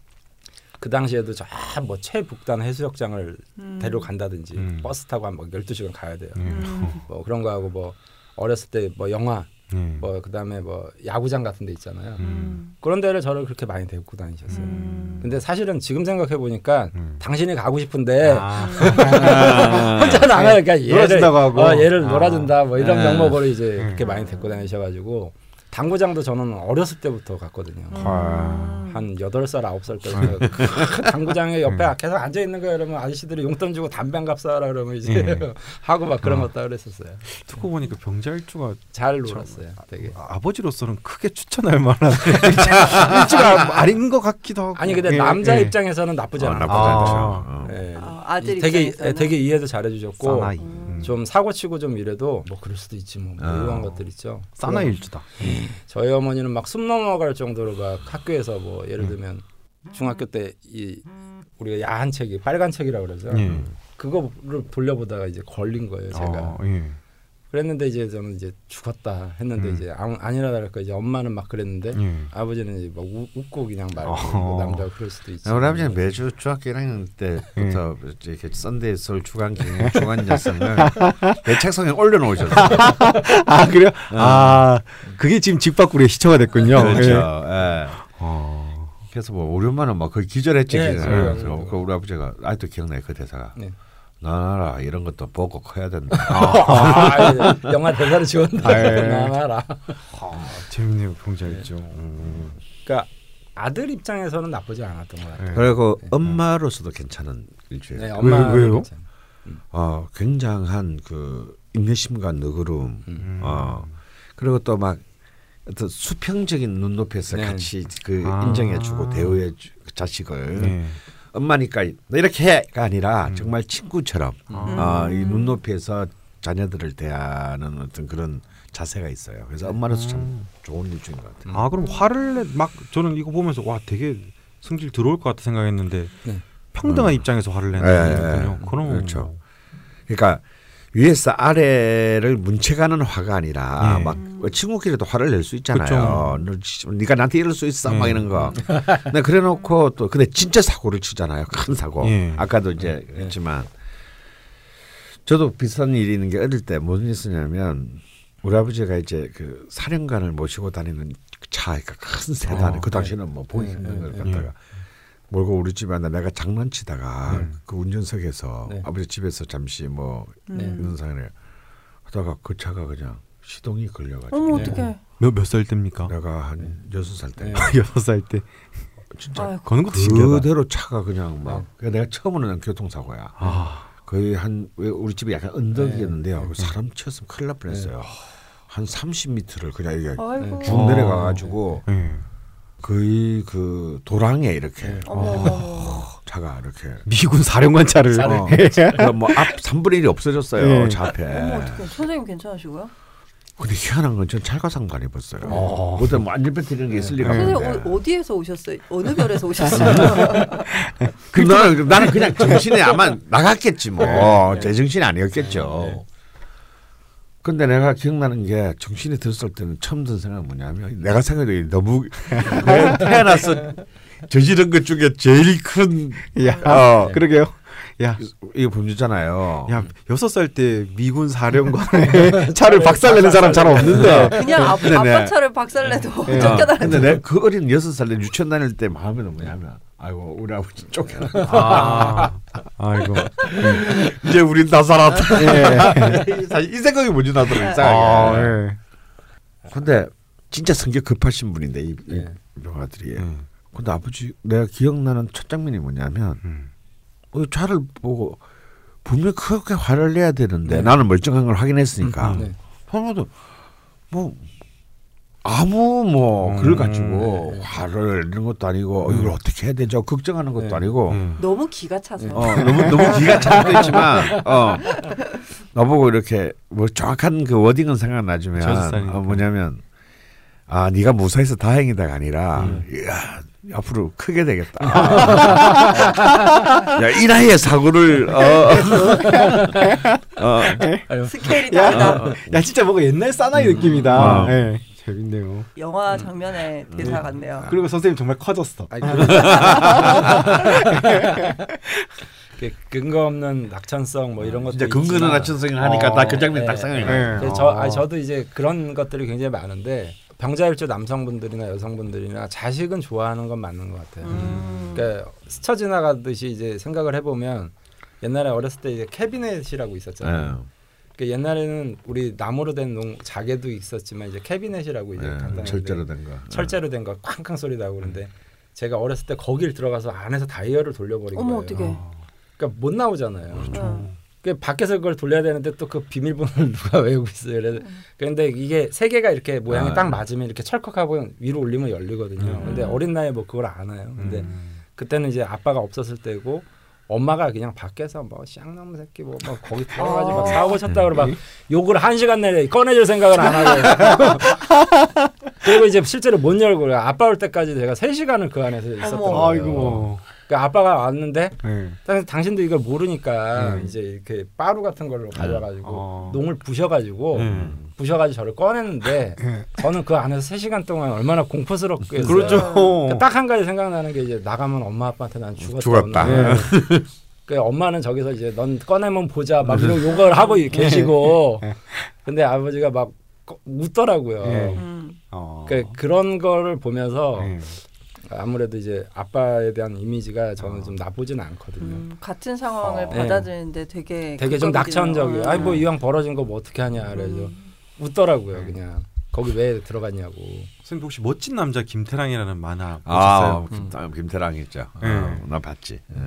그 당시에도 저 뭐 최북단 해수욕장을 음. 데려간다든지 음. 버스 타고 한뭐 12시간 가야 돼요. 예. 음. 뭐 그런 거 하고 뭐 어렸을 때 뭐 영화 예. 뭐 그다음에 뭐 야구장 같은 데 있잖아요. 음. 그런 데를 저를 그렇게 많이 데리고 다니셨어요. 음. 근데 사실은 지금 생각해 보니까 음. 당신이 가고 싶은데 아. <laughs> 혼자 나가요. 그러니까 얘를, 놀아준다고 하고. 어, 얘를 아. 놀아준다 뭐 이런 네. 명목으로 이제 네. 그렇게 많이 데리고 다니셔가지고 당구장도 저는 어렸을 때부터 갔거든요. 음. 한 여덟 살 아홉 살 때부터 그 당구장에 옆에 계속 앉아 있는 거예요. 그러면 아저씨들이 용돈 주고 담배 한갑 사라 그러면 이제 <laughs> 하고 막 그런 것도 그랬었어요. 듣고 보니까 병자일주가 잘 놀았어요. 되게. 아 버지로서는 크게 추천할 만한 <laughs> 일주가 아닌 것 같기도 하고. 아니 근데 예, 남자 예. 입장에서는 나쁘지 어, 않아요. 나쁘지 아. 않죠. 어. 예. 아, 아들 되게 입장에서는 되게 이해도 잘해주셨고 사나이. 좀 사고 치고 좀 이래도 뭐 그럴 수도 있지 뭐, 뭐 어. 이런 것들 있죠. 사나이 일주다. 저희 어머니는 막 숨 넘어갈 정도로 막 학교에서 뭐 예를 음. 들면 중학교 때 이 우리가 야한 책이 빨간 책이라 그러죠. 예. 그거를 돌려보다가 이제 걸린 거예요, 제가. 어, 예. 그랬는데 이제 저는 이제 죽었다 했는데 음. 이제 아무, 아니나 다를까 이제 엄마는 막 그랬는데 예. 아버지는 이제 막 우, 웃고 그냥 말고 어허. 남자가 그럴 수도 있지. 우리 아버지는 매주 중학교 1학년 때부터 이렇게 썬데이 서울 주간 경향 주간 여성을 내 책상에 올려놓으셨어요. <laughs> 아 그래요? 아 그게 지금 집 밖으로 시초가 됐군요. 그렇죠. 예. 예. 어. 그래서 뭐 엄마는 막 거의 기절했지. 그래서 그래요. 그 우리 아버지가 아직도 기억나요 그 대사가. 네. 나나라 이런 것도 보고 커야 된다. <laughs> 아, 예. 영화 대사를 지웠다. 아, 예. 나와라. 아, 재밌네요 병자일주. 음. 그러니까 아들 입장에서는 나쁘지 않았던 것 같아요. 예. 그리고 엄마로서도 괜찮은 일주일. 네, 왜- 엄마 왜요? 어 굉장한 그 인내심과 너그러움. 음. 어 그리고 또 막 어떤 수평적인 눈높이에서 네. 같이 그 아. 인정해주고 대우해 주 자식을 네. 엄마니까 너 이렇게 해가 아니라 정말 친구처럼 음. 어, 이 눈높이에서 자녀들을 대하는 어떤 그런 자세가 있어요. 그래서 엄마로서 참 좋은 일주인 것 같아요. 아 그럼 화를 내 막 저는 이거 보면서 와 되게 성질 들어올 것 같다 생각했는데 네. 평등한 입장에서 화를 내는 예, 예. 거군요. 그럼 그렇죠. 그러니까 위에서 아래를 문체가는 화가 아니라 예. 막 친구끼리도 화를 낼 수 있잖아요. 씨, 네가 나한테 이럴 수 있어, 막 예. 이런 거. <laughs> 근데 그래놓고 또 근데 진짜 사고를 치잖아요. 큰 사고. 예. 아까도 이제 했지만 저도 비슷한 일이 있는 게 어릴 때 무슨 일이 있었냐면 우리 아버지가 이제 그 사령관을 모시고 다니는 그 차, 그러니까 큰 세단에 어, 그 당시에는 뭐 보기 힘든 걸 갖다가 몰고 우리 집에 왔는데 내가 장난치다가 네. 그 운전석에서 네. 아버지 집에서 잠시 뭐 네. 있는 상황에 하다가 그 차가 그냥 시동이 걸려가지고 어머 네. 어떡해. 몇몇 살 때입니까? 내가 한 여섯 살때 네. <laughs> 여섯 살 때. 진짜 아이고. 거는 것도 신기하다. 그대로 차가 그냥 막 네. 그러니까 내가 처음으로 난 교통사고야. 아, 거의 한왜 우리 집이 약간 언덕이었는데요. 네. 그 사람 치였으면 큰일 날 뻔했어요. 한 30m를 그냥 이게 아이고. 쭉 어. 내려가가지고 예. 거의 그 도랑에 이렇게 네. 어머. 차가 이렇게 미군 사령관 차를 어, 뭐앞 3분의 1이 없어졌어요 예. 차 앞에. 어머 어떡해. 선생님 괜찮으시고요? 근데 희한한 건전안 입었어요. 어. 어떤 뭐 안전벨트 이런 게 있을 리가 선생님 없는데. 어, 어디에서 오셨어요? 어느 별에서 오셨어요? <laughs> 그 나는 나는 그냥 정신이 아마 나갔겠지 뭐. 네. 제 정신이 아니었겠죠. 네. 근데 내가 기억나는 게 정신이 들었을 때는 처음 든 생각은 뭐냐면 내가 생각해도 너무 <laughs> 태어나서 저지른 것 중에 제일 큰 야, 어, 그러게요. 야, 이거 범죄잖아요. 야 여섯 살 때 미군 사령관의 <laughs> 차를 박살내는 사람 잘 없는데. 그냥 아, 근데 네. 아빠 차를 박살내도 예. <laughs> 쫓겨나는. 근데 내가 그 어린 여섯 살 때 유치원 다닐 때 마음에는 뭐냐면 아이고 우리 아버지 쫓겨나. 아, 아이고. 이제 우린 다 살았다. 예. <laughs> 사실 이 생각이 먼저 나더라고 아, 이상하게. 예. 근데 진짜 성격 급하신 분인데 이, 이 네. 명아들이. 음. 근데 아버지 내가 기억나는 첫 장면이 뭐냐면 음. 어, 차를 보고 분명 히 그렇게 화를 내야 되는데 네. 나는 멀쩡한 걸 확인했으니까 음, 네. 하나도 뭐 아무 뭐 음, 그걸 가지고 네. 화를 내는 것도 아니고 어, 이걸 어떻게 해야 되죠 걱정하는 것도 네. 아니고 음. 너무 기가 차서. 어, 너무 너무 기가 차도 있지만 어 나보고 이렇게 뭐 정확한 그 워딩은 생각나지만. 어, 뭐냐면 아 네가 무사해서 다행이다가 아니라 음. 야 앞으로 크게 되겠다. 야 이 나이에 사고를 어, 어, 스케일이 야, 다르다. 야 진짜 뭔가 옛날 사나이 느낌이다. 어. 예. 재밌네요. 영화 장면의 대사 같네요. 그리고 선생님 정말 커졌어. 아니, 그 근거 없는 낙천성 뭐 이런 것도 진짜 근거 없는 낙천성을 하니까 나 그 장면 네, 딱 생각이 네. 나. 그래서 저, 아니, 저도 이제 그런 것들이 굉장히 많은데 병자일주 남성분들이나 여성분들이나 자식은 좋아하는 건 맞는 것 같아요. 음. 그러니까 스쳐 지나가듯이 이제 생각을 해보면 옛날에 어렸을 때 이제 캐비넷이라고 있었잖아요. 예. 그 옛날에는 우리 나무로 된 농 자개도 있었지만 이제 캐비넷이라고 이제 예, 간단하게 철제로 된 거. 철제로 된 거 쾅쾅 소리 나고 그런데 제가 어렸을 때 거길 들어가서 안에서 다이얼을 돌려버린 어머 거예요. 어떻게? 그러니까 못 나오잖아요. 응. 그 밖에서 그걸 돌려야 되는데 또 그 비밀번호를 <laughs> 누가 외우고 있어요. 그래서 그런데 이게 세 개가 이렇게 모양이 아. 딱 맞으면 이렇게 철컥하고 위로 올리면 열리거든요. 음. 근데 어린 나이에 뭐 그걸 알아요. 근데 음. 그때는 이제 아빠가 없었을 때고 엄마가 그냥 밖에서 뭐 쌍놈 새끼 뭐, 뭐 거기 들어가지고 막 어. 사고 쳤다고 막 욕을 한 시간 내내 꺼내줄 생각은 안 하고 <laughs> 그리고 이제 실제로 못 열고 아빠 올 때까지 제가 세 시간을 그 안에서 있었던. 거예요. 아이고. 그러니까 아빠가 왔는데 네. 당- 당신도 이걸 모르니까 음. 이제 이렇게 빠루 같은 걸로 가져가지고 어. 농을 부셔가지고 음. 부셔가지고 저를 꺼냈는데 <laughs> 네. 저는 그 안에서 세 시간 동안 얼마나 공포스럽게. 그렇죠. 딱한 가지 생각나는 게 이제 나가면 엄마 아빠한테 난 죽었다. 죽었다. 오늘. <laughs> 그 엄마는 저기서 이제 넌 꺼내면 보자 막 이런 욕을 하고 계시고 근데 아버지가 막 꺼- 웃더라고요. 네. 음. 어. 그 그런 거를 보면서 네. 아무래도 이제 아빠에 대한 이미지가 저는 좀 나쁘지는 않거든요. 음, 같은 상황을 어. 받아들이는데 되게 되게 좀. 낙천적이에요. 아니 뭐 음. 이왕 벌어진 거 뭐 어떻게 하냐 그래서 음. 웃더라고요 그냥 거기 왜 들어갔냐고. 선생님 혹시 멋진 남자 김태랑이라는 만화 아, 보셨어요? 김, 아, 김 태랑 있죠. 네. 어, 나 봤지. 예.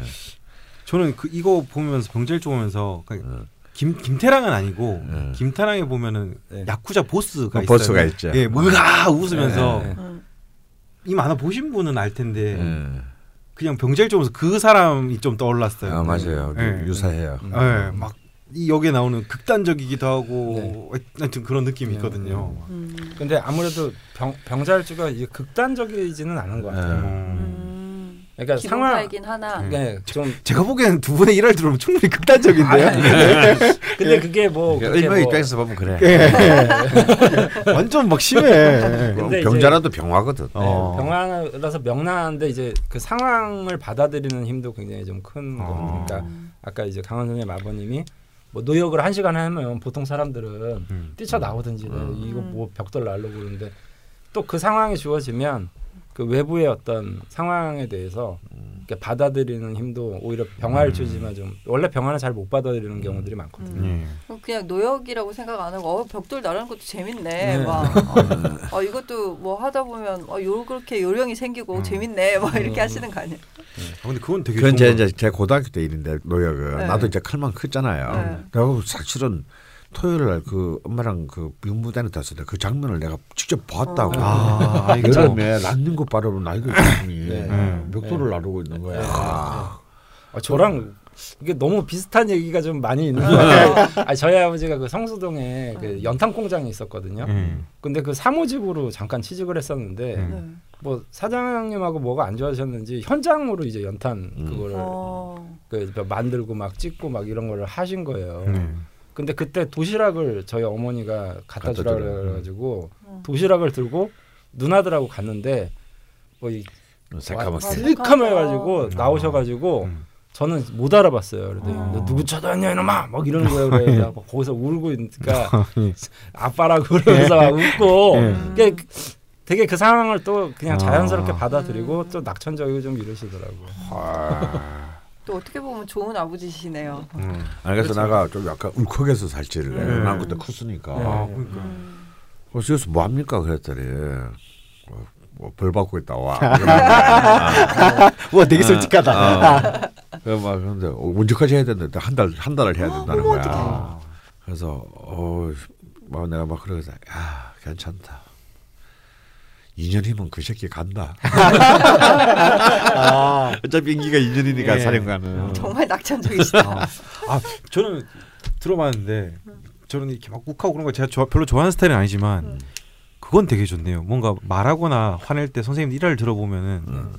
저는 그 이거 보면서 병자일주 보면서 그 어. 김 김태랑은 아니고 네. 김태랑에 보면은 네. 야쿠자 보스가 그 있어요. 보스가 있죠. 예, 뭐가 웃으면서 네. 음. 이 만화 보신 분은 알 텐데 예. 그냥 병자일주 보면서 그 사람이 좀 떠올랐어요. 아 맞아요. 네. 유사해요. 음. 예, 막이 여기에 나오는 극단적이기도 하고 네. 하여튼 그런 느낌이 네. 있거든요. 음. 근데 아무래도 병, 병자일주가 이게 극단적이지는 않은 것 같아요. 네. 음. 그러니까 상황 기본파이긴 하나. 네, 좀 제가 보기에는 두 분의 일화를 들으면 충분히 극단적인데요. 아니, 근데 그게 뭐 그러니까 일명 뭐 입장에서 보면 그래. 예. 완전 막 심해. 병자라도 병화거든. 어. 병화라서 명랑한데 이제 그 상황을 받아들이는 힘도 굉장히 좀큰 어. 그러니까 아까 이제 강원 선생님 아버님이 뭐 노역을 한 시간 하면 보통 사람들은 음. 뛰쳐 나오든지 네, 음. 이거 뭐 벽돌 날르고 그러는데 또 그 상황이 주어지면 그 외부의 어떤 상황에 대해서 이렇게 받아들이는 힘도 오히려 병화일주지만 좀 원래 병화는 잘 못 받아들이는 경우들이 많거든요. 예. 어, 그냥 노역이라고 생각 안 하고 어, 벽돌 나르는 것도 재밌네. 네. 막 어, <laughs> 어, 이것도 뭐 하다 보면 어, 요렇게 요령이 생기고 음. 재밌네. 막 이렇게 음. 하시는 거 아니에요? 아, 근데 그건 되게 그건 제 거- 이제 제 고등학교 때 일인데 노역은 네. 나도 이제 칼만 컸잖아요. 네. 그리고 사실은 토요일 날그 엄마랑 그 육무단에 갔을 때 그 장면을 내가 직접 봤다고. 어. 아, 아이고. 여름에 낳는 것 바로 나이가 있으니 <laughs> 네. 벽돌을 나르고 있는 거야. 네. 아. 어, 저랑 이게 너무 비슷한 얘기가 좀 많이 있는 <laughs> 것 같아요. 아, 저희 아버지가 그 성수동에 그 연탄 공장이 있었거든요. 음. 근데 그 사무직으로 잠깐 취직을 했었는데 음. 네. 뭐 사장님하고 뭐가 안 좋아하셨는지 현장으로 이제 연탄 음. 그거를 어. 그 만들고 막 찍고 막 이런 거를 하신 거예요. 음. 근데 그때 도시락을 저희 어머니가 갖다 주라. 그래가지고 음. 도시락을 들고 누나들하고 갔는데 뭐이 새까맣게. 슬리카매 가지고 나오셔가지고 음. 저는 못 알아봤어요. 그랬더니 어. 너 누구 쳐다녔냐 이놈아 막 이러는 거예요. 그래서 막 <laughs> 거기서 울고 있으니까 <laughs> 아빠라고 그러면서 막 웃고 예. 되게 그 상황을 또 그냥 자연스럽게 아. 받아들이고 음. 또 낙천적이고 좀 이러시더라고요. 또 어떻게 보면 좋은 아버지시네요. 음. 아니, 그래서 그렇죠. 내가 좀 약간 울컥해서 살지를 해. 네. 난 그때 컸으니까. 아, 네. 그러니까. 음. 그래서 여기서 뭐 합니까 그랬더니 뭐, 뭐벌 받고 있다 와. <laughs> 와 되게 솔직하다. 그막 그런데 어, 언제까지 해야 되는데 한 달 한 달을 해야 된다는 어머, 거야. 아. 그래서 어 막 내가 막 그러면서 야 괜찮다. 2년이면 그 새끼 간다. <laughs> 아. 어차피 임기가 2년이니까 예. 사령관은. 정말 낙천적이시다. 아, 저는 들어봤는데 저는 이렇게 막 욱하고 그런 거 제가 좋아- 별로 좋아하는 스타일은 아니지만 음. 그건 되게 좋네요. 뭔가 말하거나 화낼 때 선생님 일화를 들어보면은 음.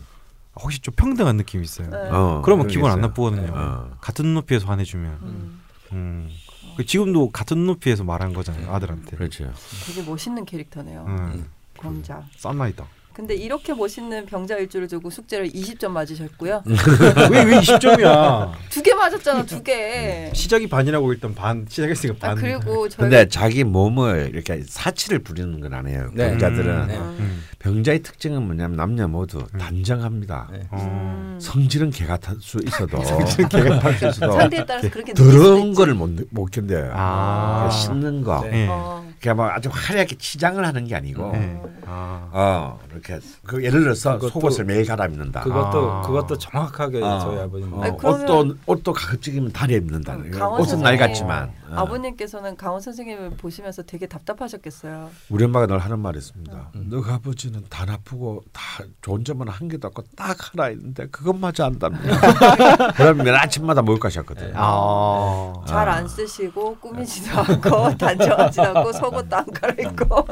혹시 좀 평등한 느낌이 있어요. 네. 어, 그러면 기분 안. 나쁘거든요. 어. 같은 눈높이에서 화내주면. 음. 음. 그 지금도 같은 눈높이에서 말한 거잖아요, 아들한테. 그렇죠. 되게 멋있는 캐릭터네요. 음. 병자. 썬라이더. 근데 이렇게 멋있는 병자 일주를 두고 숙제를 20점 맞으셨고요. <laughs> 왜 왜 20점이야? 두 개 맞았잖아, 두 개. 시작이 반이라고 일단 반 시작했으니까 아, 반. 그리고 저희가 근데 자기 몸을 이렇게 사치를 부리는 건 아니에요. 네. 병자들은 네. 음. 음. 병자의 특징은 뭐냐면 남녀 모두 단정합니다. 네. 어. 음. 성질은 개가 탈수 있어도 <laughs> 개가 탈수 있어도 상대에 따라서 그렇게 수도 더러운. 거를 못, 못 견뎌요. 아. 씻는 거. 네. 네. 어. 그러니까 뭐 아주 화려하게 치장을 하는 게 아니고 네. 아. 어 이렇게 그 예를 들어서 그것도- 속옷을 매일 갈아입는다. 그것도 아. 그것도 정확하게 어. 저희 아버님 어, 아니, 그러면- 옷도 옷도 가급적이면 다리에 입는다. 음, 강원 옷은 선생님, 낡았지만 어. 아버님께서는 강원 선생님을 보시면서 되게 답답하셨겠어요. 우리 엄마가 늘 하는 말이 있습니다. 음. 너가 아버지는 다 나쁘고 다 좋은 점은 한 개도 없고 딱 하나 있는데 그것마저 안답니다. <laughs> 그러면 아침마다 모욕 가셨거든. 아. 잘안 쓰시고 꾸미지도 않고 <laughs> 단정하지도 않고 속옷도 안 갈아입고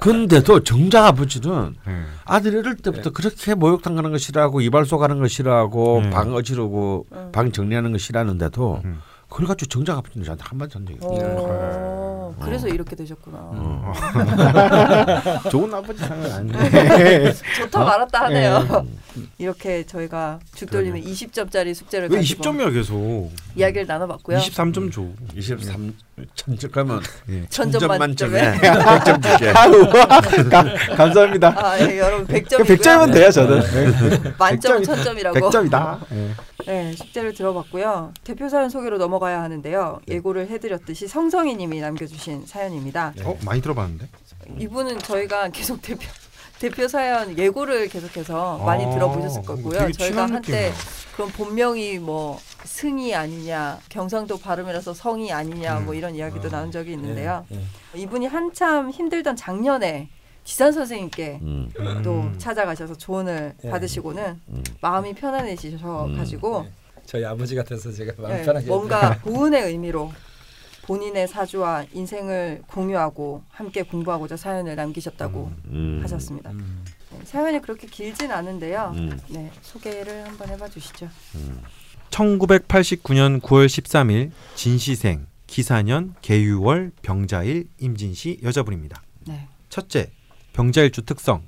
근데도 정작 아버지는 네. 아들이 어릴 때부터 그렇게 목욕탕 가는 거 싫어하고 이발소 가는 거 싫어하고 음. 방 어지르고 음. 방 정리하는 거 싫어하는데도 음. 그걸 가지고 정작 아버지는 저한테 한마디 한 적이 없어요. 어, 그래서 이렇게 되셨구나. 어. <laughs> 좋은 아버지 상은 아닌데. <laughs> 좋다 말았다 하네요. <laughs> 이렇게 저희가 죽돌림의 20점짜리 숙제를 왜 가지고 20점이야 계속? 이야기를 나눠봤고요. 23점 줘. 23 천점 그러면 예. 천점 만점에 만점에 100점 줄게. 감사합니다. 아, 예, 여러분 100점이고요. 100점이면 돼요, 저는. 만점 100점, 천점이라고. 100점이다. 예. 네, 숙제를 들어봤고요. 대표 사연 소개로 넘어가야 하는데요. 예고를 해드렸듯이 성성희님이 남겨주신 사연입니다. 어, 많이 들어봤는데. 이분은 저희가 계속 대표 <laughs> 대표 사연 예고를 계속해서 많이 아, 들어보셨을 거고요. 저희가 한때 느낌이야. 그런 본명이 뭐 승이 아니냐, 경상도 발음이라서 성이 아니냐, 뭐 이런 이야기도 나눈 적이 있는데요. 예, 예. 이분이 한참 힘들던 작년에 지산 선생님께 음. 또 음. 찾아가셔서 조언을 예. 받으시고는 음. 마음이 편안해지셔 가지고 네. 저희 아버지 같아서 제가 마음 네, 편하게 뭔가 보은의 의미로 본인의 사주와 인생을 공유하고 함께 공부하고자 사연을 남기셨다고 음. 하셨습니다. 음. 네, 사연이 그렇게 길진 않은데요. 음. 네, 소개를 한번 해봐 주시죠. 1989년 9월 13일 진시생 기사년 개유월 병자일 임진시 여자분입니다. 네. 첫째, 병자일주 특성.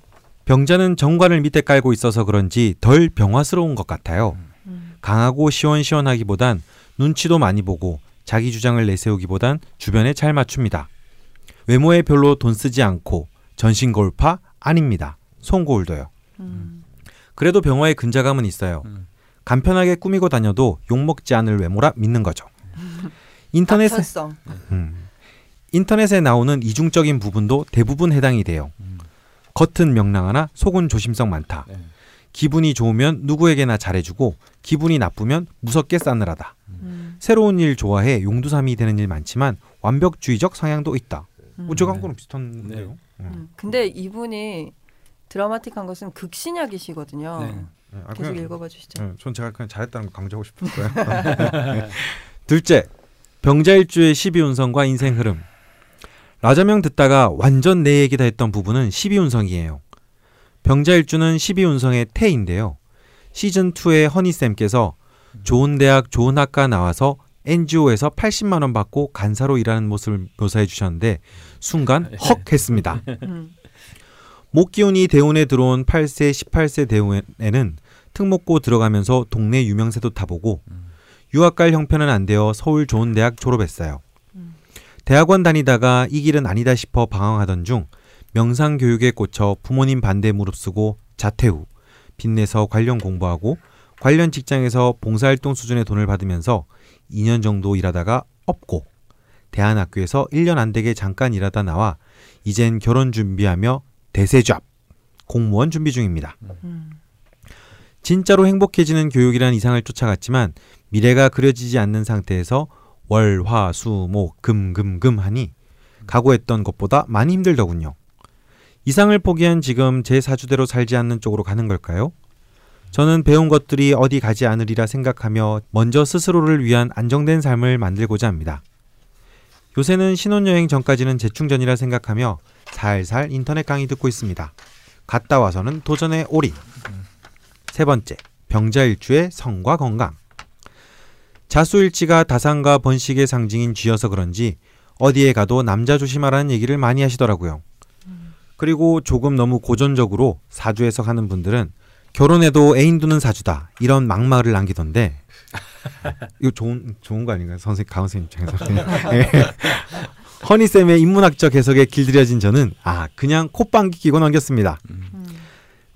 병자는 정관을 밑에 깔고 있어서 그런지 덜 병화스러운 것 같아요. 음. 강하고 시원시원하기보단 눈치도 많이 보고 자기 주장을 내세우기보단 주변에 잘 맞춥니다. 외모에 별로 돈 쓰지 않고 전신 거울파 아닙니다. 송거울도요. 음. 그래도 병화에 근자감은 있어요. 음. 간편하게 꾸미고 다녀도 욕먹지 않을 외모라 믿는 거죠. <laughs> 인터넷에. 음. 인터넷에 나오는 이중적인 부분도 대부분 해당이 돼요. 음. 겉은 명랑하나 속은 조심성 많다. 네. 기분이 좋으면 누구에게나 잘해주고 기분이 나쁘면 무섭게 싸늘하다. 음. 새로운 일 좋아해 용두삼이 되는 일 많지만 완벽주의적 성향도 있다. 음. 어, 제가 한 거랑 비슷한데요. 음. 근데 이분이 드라마틱한 것은 극신약이시거든요. 네. 네, 아, 계속 그냥- 읽어봐 주시죠. 네, 전 제가 그냥 잘했다는 거 강조하고 싶었어요. <laughs> 둘째, 병자일주의 12운성과 인생 흐름. 라자명 듣다가 완전 내 얘기다 했던 부분은 12운성이에요. 병자일주는 12운성의 태인데요. 시즌2의 허니쌤께서 좋은 대학, 좋은 학과 나와서 NGO에서 80만 원 받고 간사로 일하는 모습을 묘사해 주셨는데 순간 <laughs> 헉 했습니다. 음. 목기운이 대운에 들어온 8세, 18세 대운에는 특목고 들어가면서 동네 유명세도 타보고 유학 갈 형편은 안 되어 서울 좋은 대학 졸업했어요. 음. 대학원 다니다가 이 길은 아니다 싶어 방황하던 중 명상 교육에 꽂혀 부모님 반대 무릅쓰고 자퇴 후 빚내서 관련 공부하고 관련 직장에서 봉사활동 수준의 돈을 받으면서 2년 정도 일하다가 없고 대안학교에서 1년 안 되게 잠깐 일하다 나와 이젠 결혼 준비하며 대세잡 공무원 준비 중입니다. 음. 진짜로 행복해지는 교육이란 이상을 쫓아갔지만 미래가 그려지지 않는 상태에서 월, 화, 수, 목, 금, 금, 금 하니 각오했던 것보다 많이 힘들더군요. 이상을 포기한 지금 제 사주대로 살지 않는 쪽으로 가는 걸까요? 저는 배운 것들이 어디 가지 않으리라 생각하며 먼저 스스로를 위한 안정된 삶을 만들고자 합니다. 요새는 신혼여행 전까지는 재충전이라 생각하며 살살 인터넷 강의 듣고 있습니다. 갔다 와서는 도전에 올인. 세 번째, 병자일주의 성과 건강. 자수일지가 다산과 번식의 상징인 쥐여서 그런지 어디에 가도 남자 조심하라는 얘기를 많이 하시더라고요. 그리고 조금 너무 고전적으로 사주 해석하는 분들은 결혼해도 애인 두는 사주다 이런 막말을 남기던데 <laughs> 이거 좋은 좋은 거 아닌가요, 선생 강 선생님 입장에서? 예. 허니 쌤의 인문학적 해석에 길들여진 저는 아 그냥 콧방귀 끼고 넘겼습니다. 음.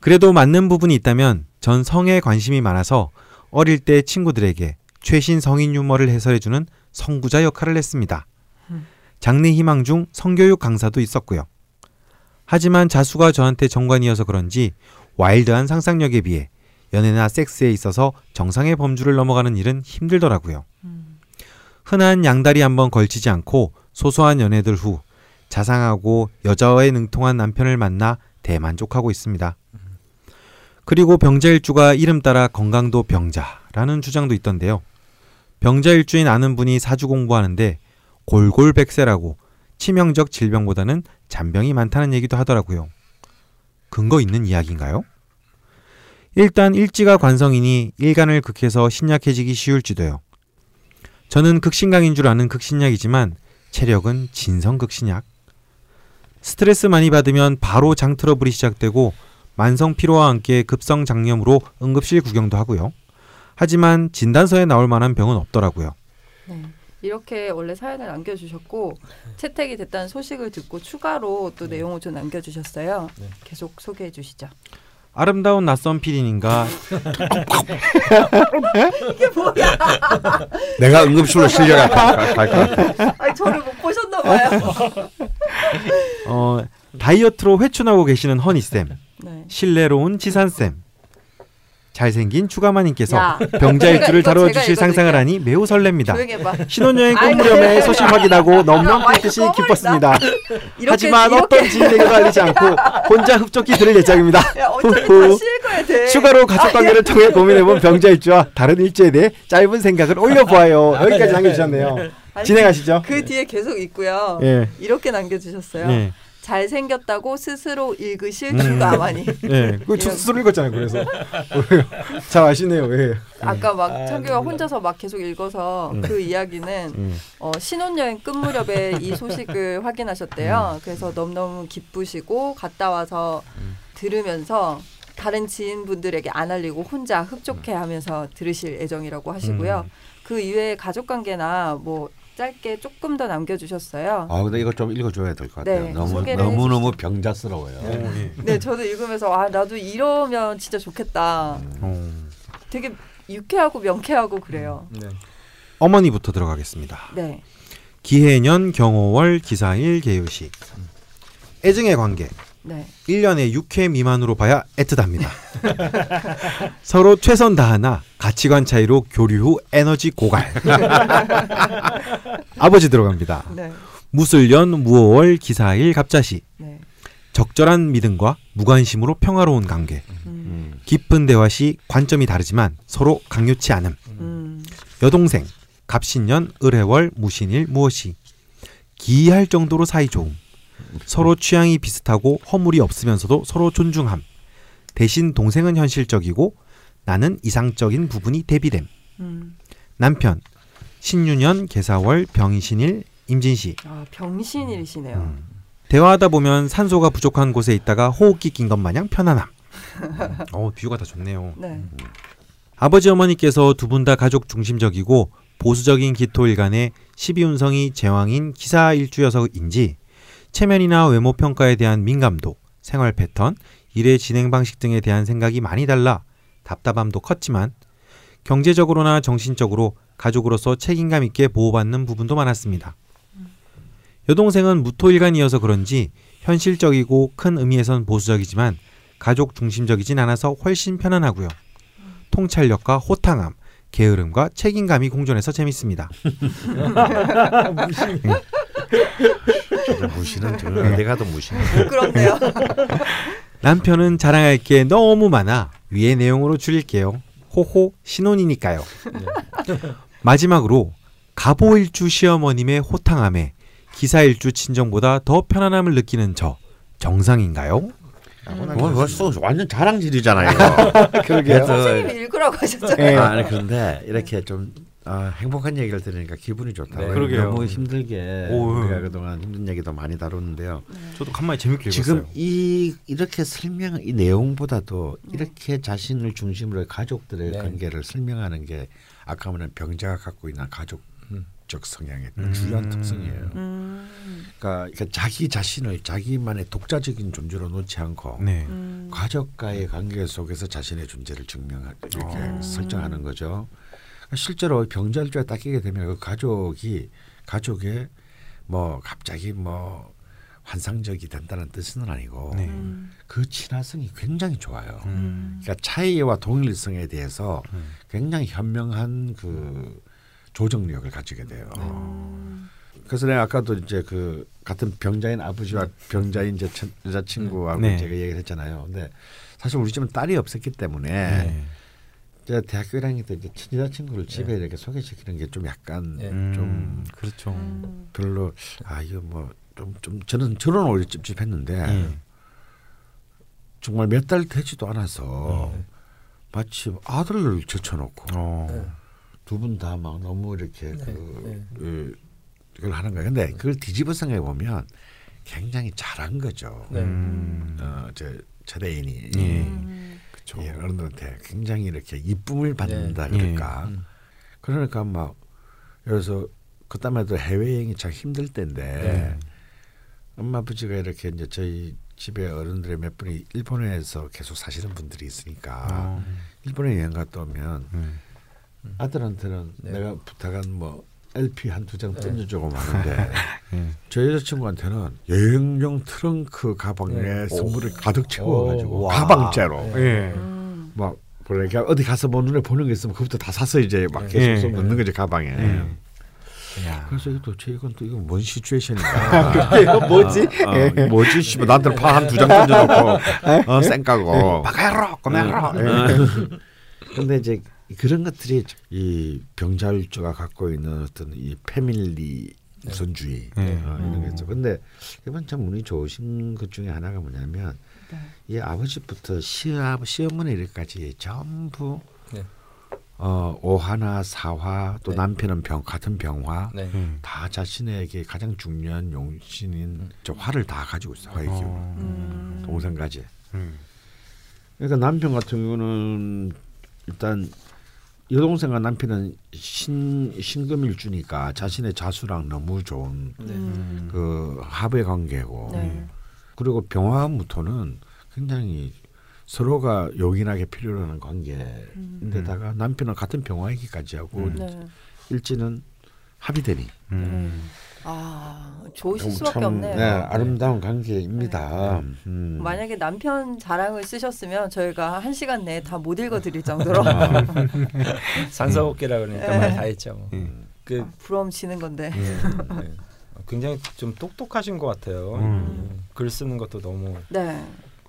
그래도 맞는 부분이 있다면 전 성에 관심이 많아서 어릴 때 친구들에게 최신 성인 유머를 해설해주는 성구자 역할을 했습니다. 음. 장래 희망 중 성교육 강사도 있었고요. 하지만 자수가 저한테 정관이어서 그런지 와일드한 상상력에 비해 연애나 섹스에 있어서 정상의 범주를 넘어가는 일은 힘들더라고요. 음. 흔한 양다리 한번 걸치지 않고 소소한 연애들 후 자상하고 여자와의 능통한 남편을 만나 대만족하고 있습니다. 그리고 병자일주가 이름 따라 건강도 병자라는 주장도 있던데요. 병자일주인 아는 분이 사주 공부하는데 골골백세라고 치명적 질병보다는 잔병이 많다는 얘기도 하더라고요. 근거 있는 이야기인가요? 일단 일지가 관성이니 일간을 극해서 신약해지기 쉬울지도요. 저는 극신강인 줄 아는 극신약이지만 체력은 진성극신약. 스트레스 많이 받으면 바로 장 트러블이 시작되고 만성 피로와 함께 급성 장염으로 응급실 구경도 하고요. 하지만 진단서에 나올 만한 병은 없더라고요. 네. 이렇게 원래 사연을 남겨주셨고 채택이 됐다는 소식을 듣고 추가로 또 내용을 좀 남겨주셨어요. 네. 계속 소개해 주시죠. 아름다운 낯선 피디님과 <laughs> 내가 응급실로 실려갈 거야. 아니 저를 못 보셨나 봐요. 어, 다이어트로 회춘하고 계시는 허니 쌤, 네. 신뢰로운 지산 쌤, 잘생긴 추가마님께서 야, 병자일주를 다뤄주실 제가 상상을. 하니 매우 설렙니다. 신혼여행. 꽃무렵에 소식 확인하고 넘넘 껌을 기뻤습니다. 이렇게 하지만 이렇게 어떤 진행도 알리지 않고 혼자 흡족히 들을 예정입니다. 야. 추가로 가족 관계를 통해 고민해본 병자일주와 다른 일주에 대해 짧은 생각을 올려보아요. 여기까지 <laughs> 남겨주셨네요. 아니, 진행하시죠. 그 뒤에 계속 있고요. 예. 이렇게 남겨주셨어요. 예. 잘생겼다고 스스로 읽으실 음. 추가마니. <laughs> 예. 그 스스로 읽었잖아요. 그래서 <laughs> 잘 아시네요. 예. 아까 막 창규가 혼자서 막 계속 읽어서 그 이야기는 음. 어, 신혼여행 끝 무렵에 이 <laughs> 소식을 확인하셨대요. 그래서 너무너무 기쁘시고 갔다 와서 들으면서 다른 지인분들에게 안 알리고 혼자 흡족해하면서 들으실 예정이라고 하시고요. 그 이외에 가족 관계나 뭐 짧게 조금 더 남겨주셨어요. 아 근데 이거 좀 읽어줘야 될 것 같아요. 네, 너무 너무 너무 병자스러워요. 예. 네, 저도 읽으면서 아 나도 이러면 진짜 좋겠다. 어. 되게 유쾌하고 명쾌하고 그래요. 네. 어머니부터 들어가겠습니다. 네, 기해년 경호월 기사일 개요시 애증의 관계 네. 1년에 6회 미만으로 봐야 애틋합니다. <laughs> 서로 최선 다하나 가치관 차이로 교류 후 에너지 고갈. <laughs> 아버지 들어갑니다. 네, 무술년 무오월 기사일 갑자시 네. 적절한 믿음과 무관심으로 평화로운 관계. 음, 깊은 대화 시 관점이 다르지만 서로 강요치 않음. 음, 여동생 갑신년 을해월 무신일 무엇이 기이할 정도로 사이 좋음 서로 취향이 비슷하고 허물이 없으면서도 서로 존중함 대신 동생은 현실적이고 나는 이상적인 부분이 대비됨 음. 남편 신유년 개사월 병신일 임진시 아 병신일이시네요. 음. 대화하다 보면 산소가 부족한 곳에 있다가 호흡기 낀 것 마냥 편안함 <laughs> 어 비유가 다 좋네요 네, 아버지 어머니께서 두 분 다 가족 중심적이고 보수적인 기토 일간에 12운성이 제왕인 기사 일주여서인지 체면이나 외모 평가에 대한 민감도, 생활 패턴, 일의 진행 방식 등에 대한 생각이 많이 달라 답답함도 컸지만 경제적으로나 정신적으로 가족으로서 책임감 있게 보호받는 부분도 많았습니다. 여동생은 무토일간이어서 그런지 현실적이고 큰 의미에선 보수적이지만 가족 중심적이진 않아서 훨씬 편안하고요. 통찰력과 호탕함, 게으름과 책임감이 공존해서 재밌습니다. <laughs> <laughs> 무시는 저 어디 가도 무시. 부끄럽네요. <laughs> 남편은 자랑할 게 너무 많아 위의 내용으로 줄일게요. 호호 신혼이니까요. 마지막으로 가보일주 시어머님의 호탕함에 기사일주 친정보다 더 편안함을 느끼는 저 정상인가요? 그건 벌써 완전 자랑질이잖아요. <laughs> 그러게요. 선생님이 읽으라고 하셨잖아요. 예. 아, 그런데 이렇게 좀 아, 행복한 얘기를 들으니까 기분이 좋다. 네. 그러게요. 너무 힘들게 오, 우리가 네. 그동안 힘든 얘기도 많이 다뤘는데요. 저도 간만에 재밌게 지금 읽었어요. 이 이렇게 설명 이 내용보다도 이렇게 자신을 중심으로 가족들의 네. 관계를 설명하는 게 아까 말한 병자가 갖고 있는 가족적 음. 성향의 음. 중요한 특성이에요. 음. 그러니까, 그러니까 자기 자신을 자기만의 독자적인 존재로 놓지 않고 네. 음. 가족과의 관계 속에서 자신의 존재를 증명하 이렇게 어. 설정하는 거죠. 실제로 병자일주에 딱 끼게 되면 그 가족이 가족의 뭐 갑자기 뭐 환상적이 된다는 뜻은 아니고 네. 음. 그 친화성이 굉장히 좋아요. 음. 그러니까 차이와 동일성에 대해서 음. 굉장히 현명한 그 조정력을 가지게 돼요. 음. 그래서 내가 아까도 이제 그 같은 병자인 아버지와 병자인 여자친구하고 네. 제가 얘기를 했잖아요. 근데 사실 우리 집은 딸이 없었기 때문에 네. 제가 대학교 1학년 때 이제 친 여자친구를 집에 이렇게 소개시키는 게 좀 약간 네. 음, 좀 그렇죠. 음. 별로 아 이거 뭐좀좀 저는 저는 오히려 찝찝했는데 예. 정말 몇 달 되지도 않아서 네. 마치 아들을 제쳐놓고 어. 네. 두분 다 막 너무 이렇게 네, 그, 네. 그 그걸 하는 거예요. 근데 그걸 뒤집어 생각해 보면 굉장히 잘한 거죠. 네. 음. 어, 저 최대인이 예. 음. 그렇죠. 예, 어른들한테 굉장히 이렇게 이쁨을 받는다 네. 그럴까. 음. 그러니까 막 그래서 그다음에 도 해외 여행이 참 힘들 때인데 네. 엄마 아버지가 이렇게 이제 저희 집에 어른들의 몇 분이 일본에서 계속 사시는 분들이 있으니까 어. 일본에 여행 갔다 오면 음. 아들한테는 네. 내가 부탁한 뭐 LP 한두장 네. 던져주고 마는데 <laughs> 예. 저 여자친구한테는 여행용 트렁크 가방에 네. 선물을 가득 채워가지고. 가방째로 네. 예. 음. 막 그러니까 어디 가서 뭐 눈에 보는 게 있으면 그부터 다 사서 이제 막 네. 계속 예. 넣는 거지 가방에. 예. 야. 그래서 도대체 이건 또 이거 뭔 시츄에이션인가? <laughs> 이거 뭐지? 어, 어, 뭐지? 씨발 나한테 팔한 두 장 던져놓고 어, 쌩까고. 바카야로 꺼내라. 음. 근데 이제 그런 것들이 이 병자일주가 갖고 있는 어떤 이 패밀리 우선주의 네. 어, 이런 게 있죠. 근데 이번 참 운이 좋으신 것 중에 하나가 뭐냐면 네. 이 아버지부터 시아 시어머니까지 전부 네. 어, 오화나 사화 또 네. 남편은 병 같은 병화 네. 음. 다 자신에게 가장 중요한 용신인 저 화를 다 가지고 있어 화의 기운 어. 음. 동생까지. 음. 그러니까 남편 같은 경우는 일단 여동생과 남편은 신 신금일 주니까 자신의 자수랑 너무 좋은 네. 음. 그 합의 관계고 네. 그리고 병화 무토는 굉장히 서로가 요긴하게 필요로 하는 관계인데다가 남편은 같은 병화이기까지 하고 음. 네. 일지는 합의되니 음. 아 좋으실 참, 수밖에 없네요. 네, 아름다운 관계입니다. 음. 만약에 남편 자랑을 쓰셨으면 저희가 한 시간 내에 다 못 읽어드릴 정도로 아. <laughs> 산소호흡기라 그러니까 네. 말다 했죠. 뭐. 음. 그 부러움 지는 건데. 네. 굉장히 좀 똑똑하신 것 같아요. 음. 음. 글 쓰는 것도 너무 네.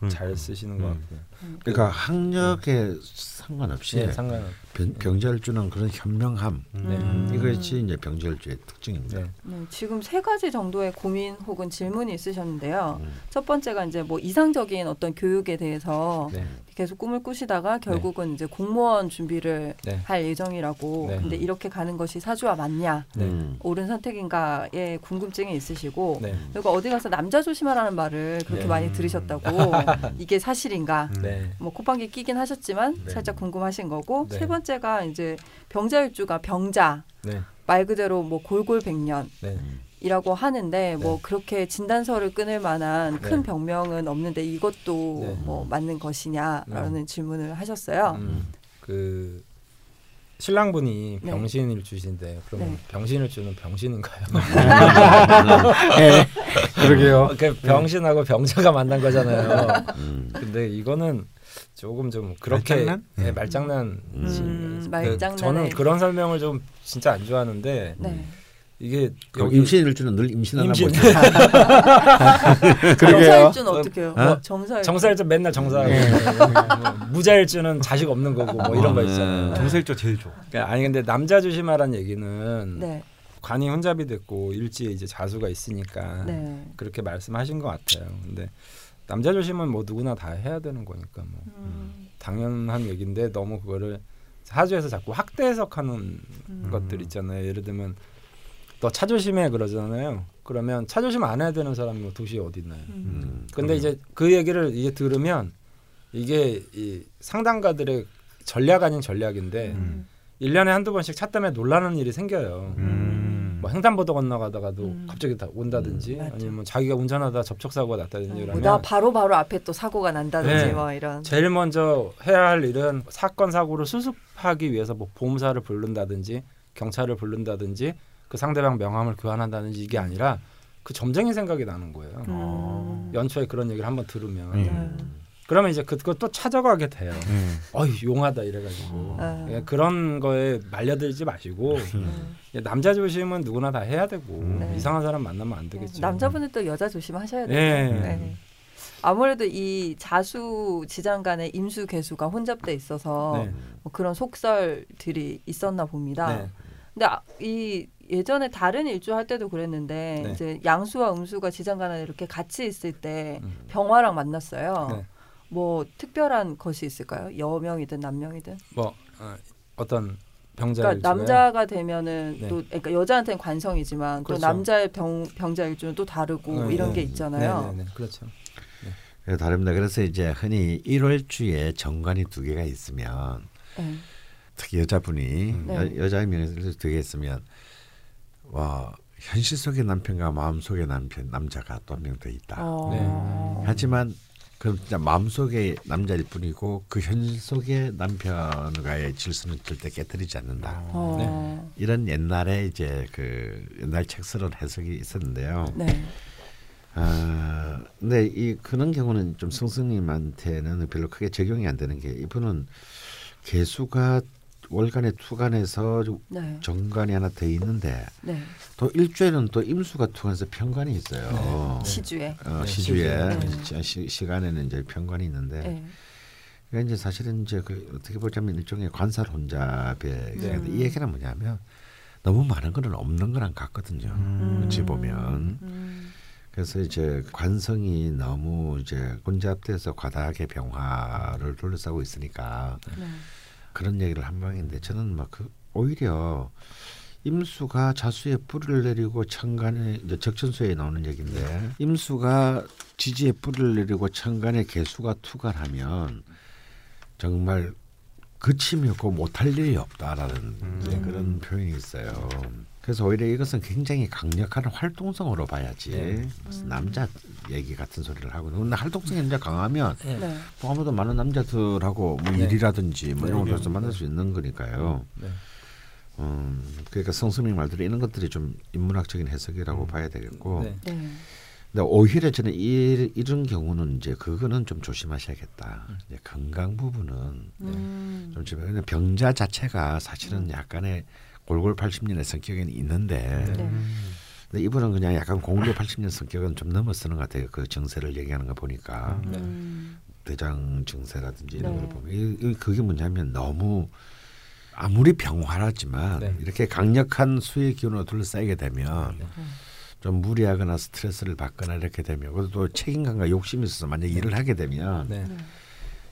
잘 쓰시는 것 음. 같고요. 그러니까 학력에 상관없이 네, 상관. 병, 병자일주는 그런 현명함 네. 음. 이것이 이제 병자일주의 특징입니다. 네. 네, 지금 세 가지 정도의 고민 혹은 질문이 있으셨는데요. 음. 첫 번째가 이제 뭐 이상적인 어떤 교육에 대해서 네. 계속 꿈을 꾸시다가 결국은 이제 공무원 준비를 네. 할 예정이라고. 네. 근데 이렇게 가는 것이 사주와 맞냐, 네. 음. 옳은 선택인가에 궁금증이 있으시고. 네. 그리고 어디 가서 남자 조심하라는 말을 그렇게 네. 많이 들으셨다고 <laughs> 이게 사실인가? 네. 뭐 콧방귀 끼긴 하셨지만 네. 살짝 궁금하신 거고 네. 세 번째 가 이제 병자일주가 병자 네. 말 그대로 뭐 골골백년 네. 이라고 하는데 뭐 그렇게 진단서를 끊을 만한 큰 네. 병명은 없는데 이것도 네. 뭐 맞는 것이냐라는 질문을 하셨어요. 음, 그 신랑분이 네. 병신일 주신데 네. 병신일 주는 병신인가요? 예. <laughs> 그러게요. 그 병신하고 병자가 만난 거잖아요. 음. 근데 이거는 조금 좀 그렇게 말장난? 네, 말장난. 음, 그 말장난에. 저는 그런 설명을 좀 진짜 안 좋아하는데 네. 이게 여기 임신일주는 늘 임신하나 임신. 보죠. 정사일주는 어떻게 해요? 어? 정사일주. 정사일주 맨날 정사하고 네. 뭐 무자일주는 자식 없는 거고 뭐 이런 거 있잖아요. 정사일조 제일 좋아. 그러니까 아니 근데 남자 조심하라는 얘기는 네. 관이 혼잡이 됐고 일지에 이제 자수가 있으니까 네. 그렇게 말씀하신 것 같아요. 근데 남자 조심은 뭐 누구나 다 해야 되는 거니까 뭐 음, 당연한 얘기인데 너무 그거를 사주에서 자꾸 확대 해석하는 음. 것들 있잖아요. 예를 들면 너 차 조심해 그러잖아요. 그러면 차 조심 안 해야 되는 사람이 뭐 도시에 어디 있나요? 음. 근데 이제 그 얘기를 이제 들으면 이게 이 상담가들의 전략 아닌 전략인데 음. 일 1년에 한두 번씩 차 때문에 놀라는 일이 생겨요. 음. 뭐 횡단보도 건너가다가도 음. 갑자기 다 온다든지 음. 아니면 자기가 운전하다 접촉 사고가 났다든지 뭐 이러면 나 바로 바로 앞에 또 사고가 난다든지 네. 뭐 이런. 제일 먼저 해야 할 일은 사건 사고를 수습하기 위해서 뭐 보험사를 부른다든지 경찰을 부른다든지 그 상대방 명함을 교환한다든지 이게 아니라 그 점쟁이 생각이 나는 거예요. 음. 연초에 그런 얘기를 한번 들으면 음. 네. 그러면 이제 그거 또 찾아가게 돼요. 네. 어이 용하다 이래가지고 아. 예, 그런 거에 말려들지 마시고 음. 예, 남자 조심은 누구나 다 해야 되고 네. 이상한 사람 만나면 안 되겠죠. 남자분은 또 여자 조심하셔야 돼요. 예. 네. 아무래도 이 자수 지장 간의 임수 개수가 혼잡돼 있어서 네. 뭐 그런 속설들이 있었나 봅니다. 네. 근데 아, 이 예전에 다른 일주 할 때도 그랬는데 네. 이제 양수와 음수가 지장 간에 이렇게 같이 있을 때 음. 병화랑 만났어요. 네. 뭐 특별한 것이 있을까요? 여명이든 남명이든. 뭐 어, 어떤 병자 그러니까? 남자가 되면은 네. 또 그러니까 여자한테는 관성이지만 그렇죠. 또 남자의 병 병자 일주는 또 다르고 네, 이런 네. 게 있잖아요. 네, 네, 네. 그렇죠. 예, 다릅니다. 그래서 이제 흔히 일월주에 정관이 두 개가 있으면 네. 특히 여자분이 네. 여, 여자의 명예를 두개 있으면 와 현실 속의 남편과 마음 속의 남편 남자가 또 한 명 더 있다. 어. 하지만 그 진짜 마음 속의 남자일 뿐이고 그 현실 속의 남편과의 질서는 절대 깨뜨리지 않는다. 어. 이런 옛날에 이제 그 옛날 책스러운 해석이 있었는데요. 네. 아 근데 이 그런 경우는 좀 승승님한테는 별로 크게 적용이 안 되는 게 이분은 개수가 월간의 투간에서 네. 정관이 하나 더 있는데 네. 또 일주에는 또 임수가 투간에서 편관이 있어요. 시주에. 어, 네, 시주에 시주에. 시, 시간에는 이제 편관이 있는데 네. 그러니까 이제 사실은 이제 그 어떻게 보자면 일종의 관살 혼잡의 네. 이 얘기는 뭐냐면 너무 많은 거는 없는 거랑 같거든요. 어찌 보면 음. 그래서 이제 관성이 너무 이제 혼잡돼서 과다하게 병화를 둘러싸고 있으니까 네. 그런 얘기를 한 방인데 저는 막 그 오히려 임수가 자수에 뿌리를 내리고 천간에 이제 적천수에 나오는 얘기인데 임수가 지지에 뿌리를 내리고 천간에 개수가 투간하면 정말 그침이 없고 못할 일이 없다라는 이제 그런 표현이 있어요. 그래서 오히려 이것은 굉장히 강력한 활동성으로 봐야지 네. 무슨 남자 얘기 같은 소리를 하고 근데 활동성이 진짜 강하면 네. 뭐 아무도 많은 남자들하고 뭐 네. 일이라든지 뭐 이런 네. 것에서 만날 수 있는 거니까요. 네. 음, 그러니까 성스밍 말들이 이런 것들이 좀 인문학적인 해석이라고 봐야 되겠고. 네. 네. 근데 오히려 저는 이, 이런 경우는 이제 그거는 좀 조심하셔야겠다. 이제 건강 부분은 음. 좀. 왜냐면 병자 자체가 사실은 약간의 골골 80년의 성격은 있는데, 네. 근데 이분은 그냥 약간 공골 80년 성격은 좀 넘어서는 것 같아요. 그 정세를 얘기하는 거 보니까. 네. 음. 대장 증세라든지 이런 네. 걸 보면 그게 뭐냐면 너무 아무리 병화라지만 네. 이렇게 강력한 수의 기운으로 둘러싸이게 되면 네. 좀 무리하거나 스트레스를 받거나 이렇게 되면 또 책임감과 욕심이 있어서 만약 에 일을 하게 되면 네. 네.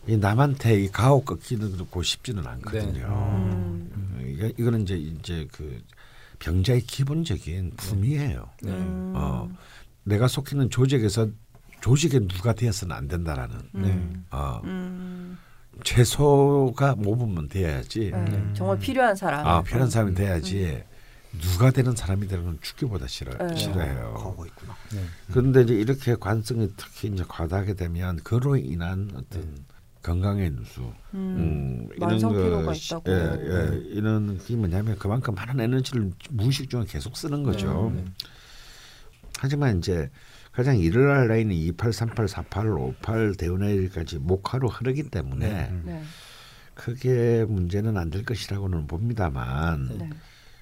이 남한테 이 가혹 꺾이는 그렇고 쉽지는 않거든요. 네. 음. 이거 이거는 이제 이제 그 병자의 기본적인 품이에요. 네. 음. 어, 내가 속해 있는 조직에서 조직에 누가 되어서는 안 된다라는 음. 어, 음. 최소가 모범은 돼야지. 네. 정말 필요한 사람. 아 필요한 사람이 돼야지. 누가 되는 사람이 되는 건 죽기보다 싫어 네. 싫어해요. 거고 있구나. 네. 그런데 이제 이렇게 관성이 특히 이제 과다하게 되면 그로 인한 어떤 건강의 누수, 음. 음, 것이- 있다고. 예, 예, 이런 게 뭐냐면 그만큼 많은 에너지를 무의식 중에 계속 쓰는 거죠. 네. 하지만 이제 가장 일어날 라인이 28, 38, 48, 58 대운해일까지 목화로 흐르기 때문에 음. 네. 크게 문제는 안 될 것이라고는 봅니다만 네.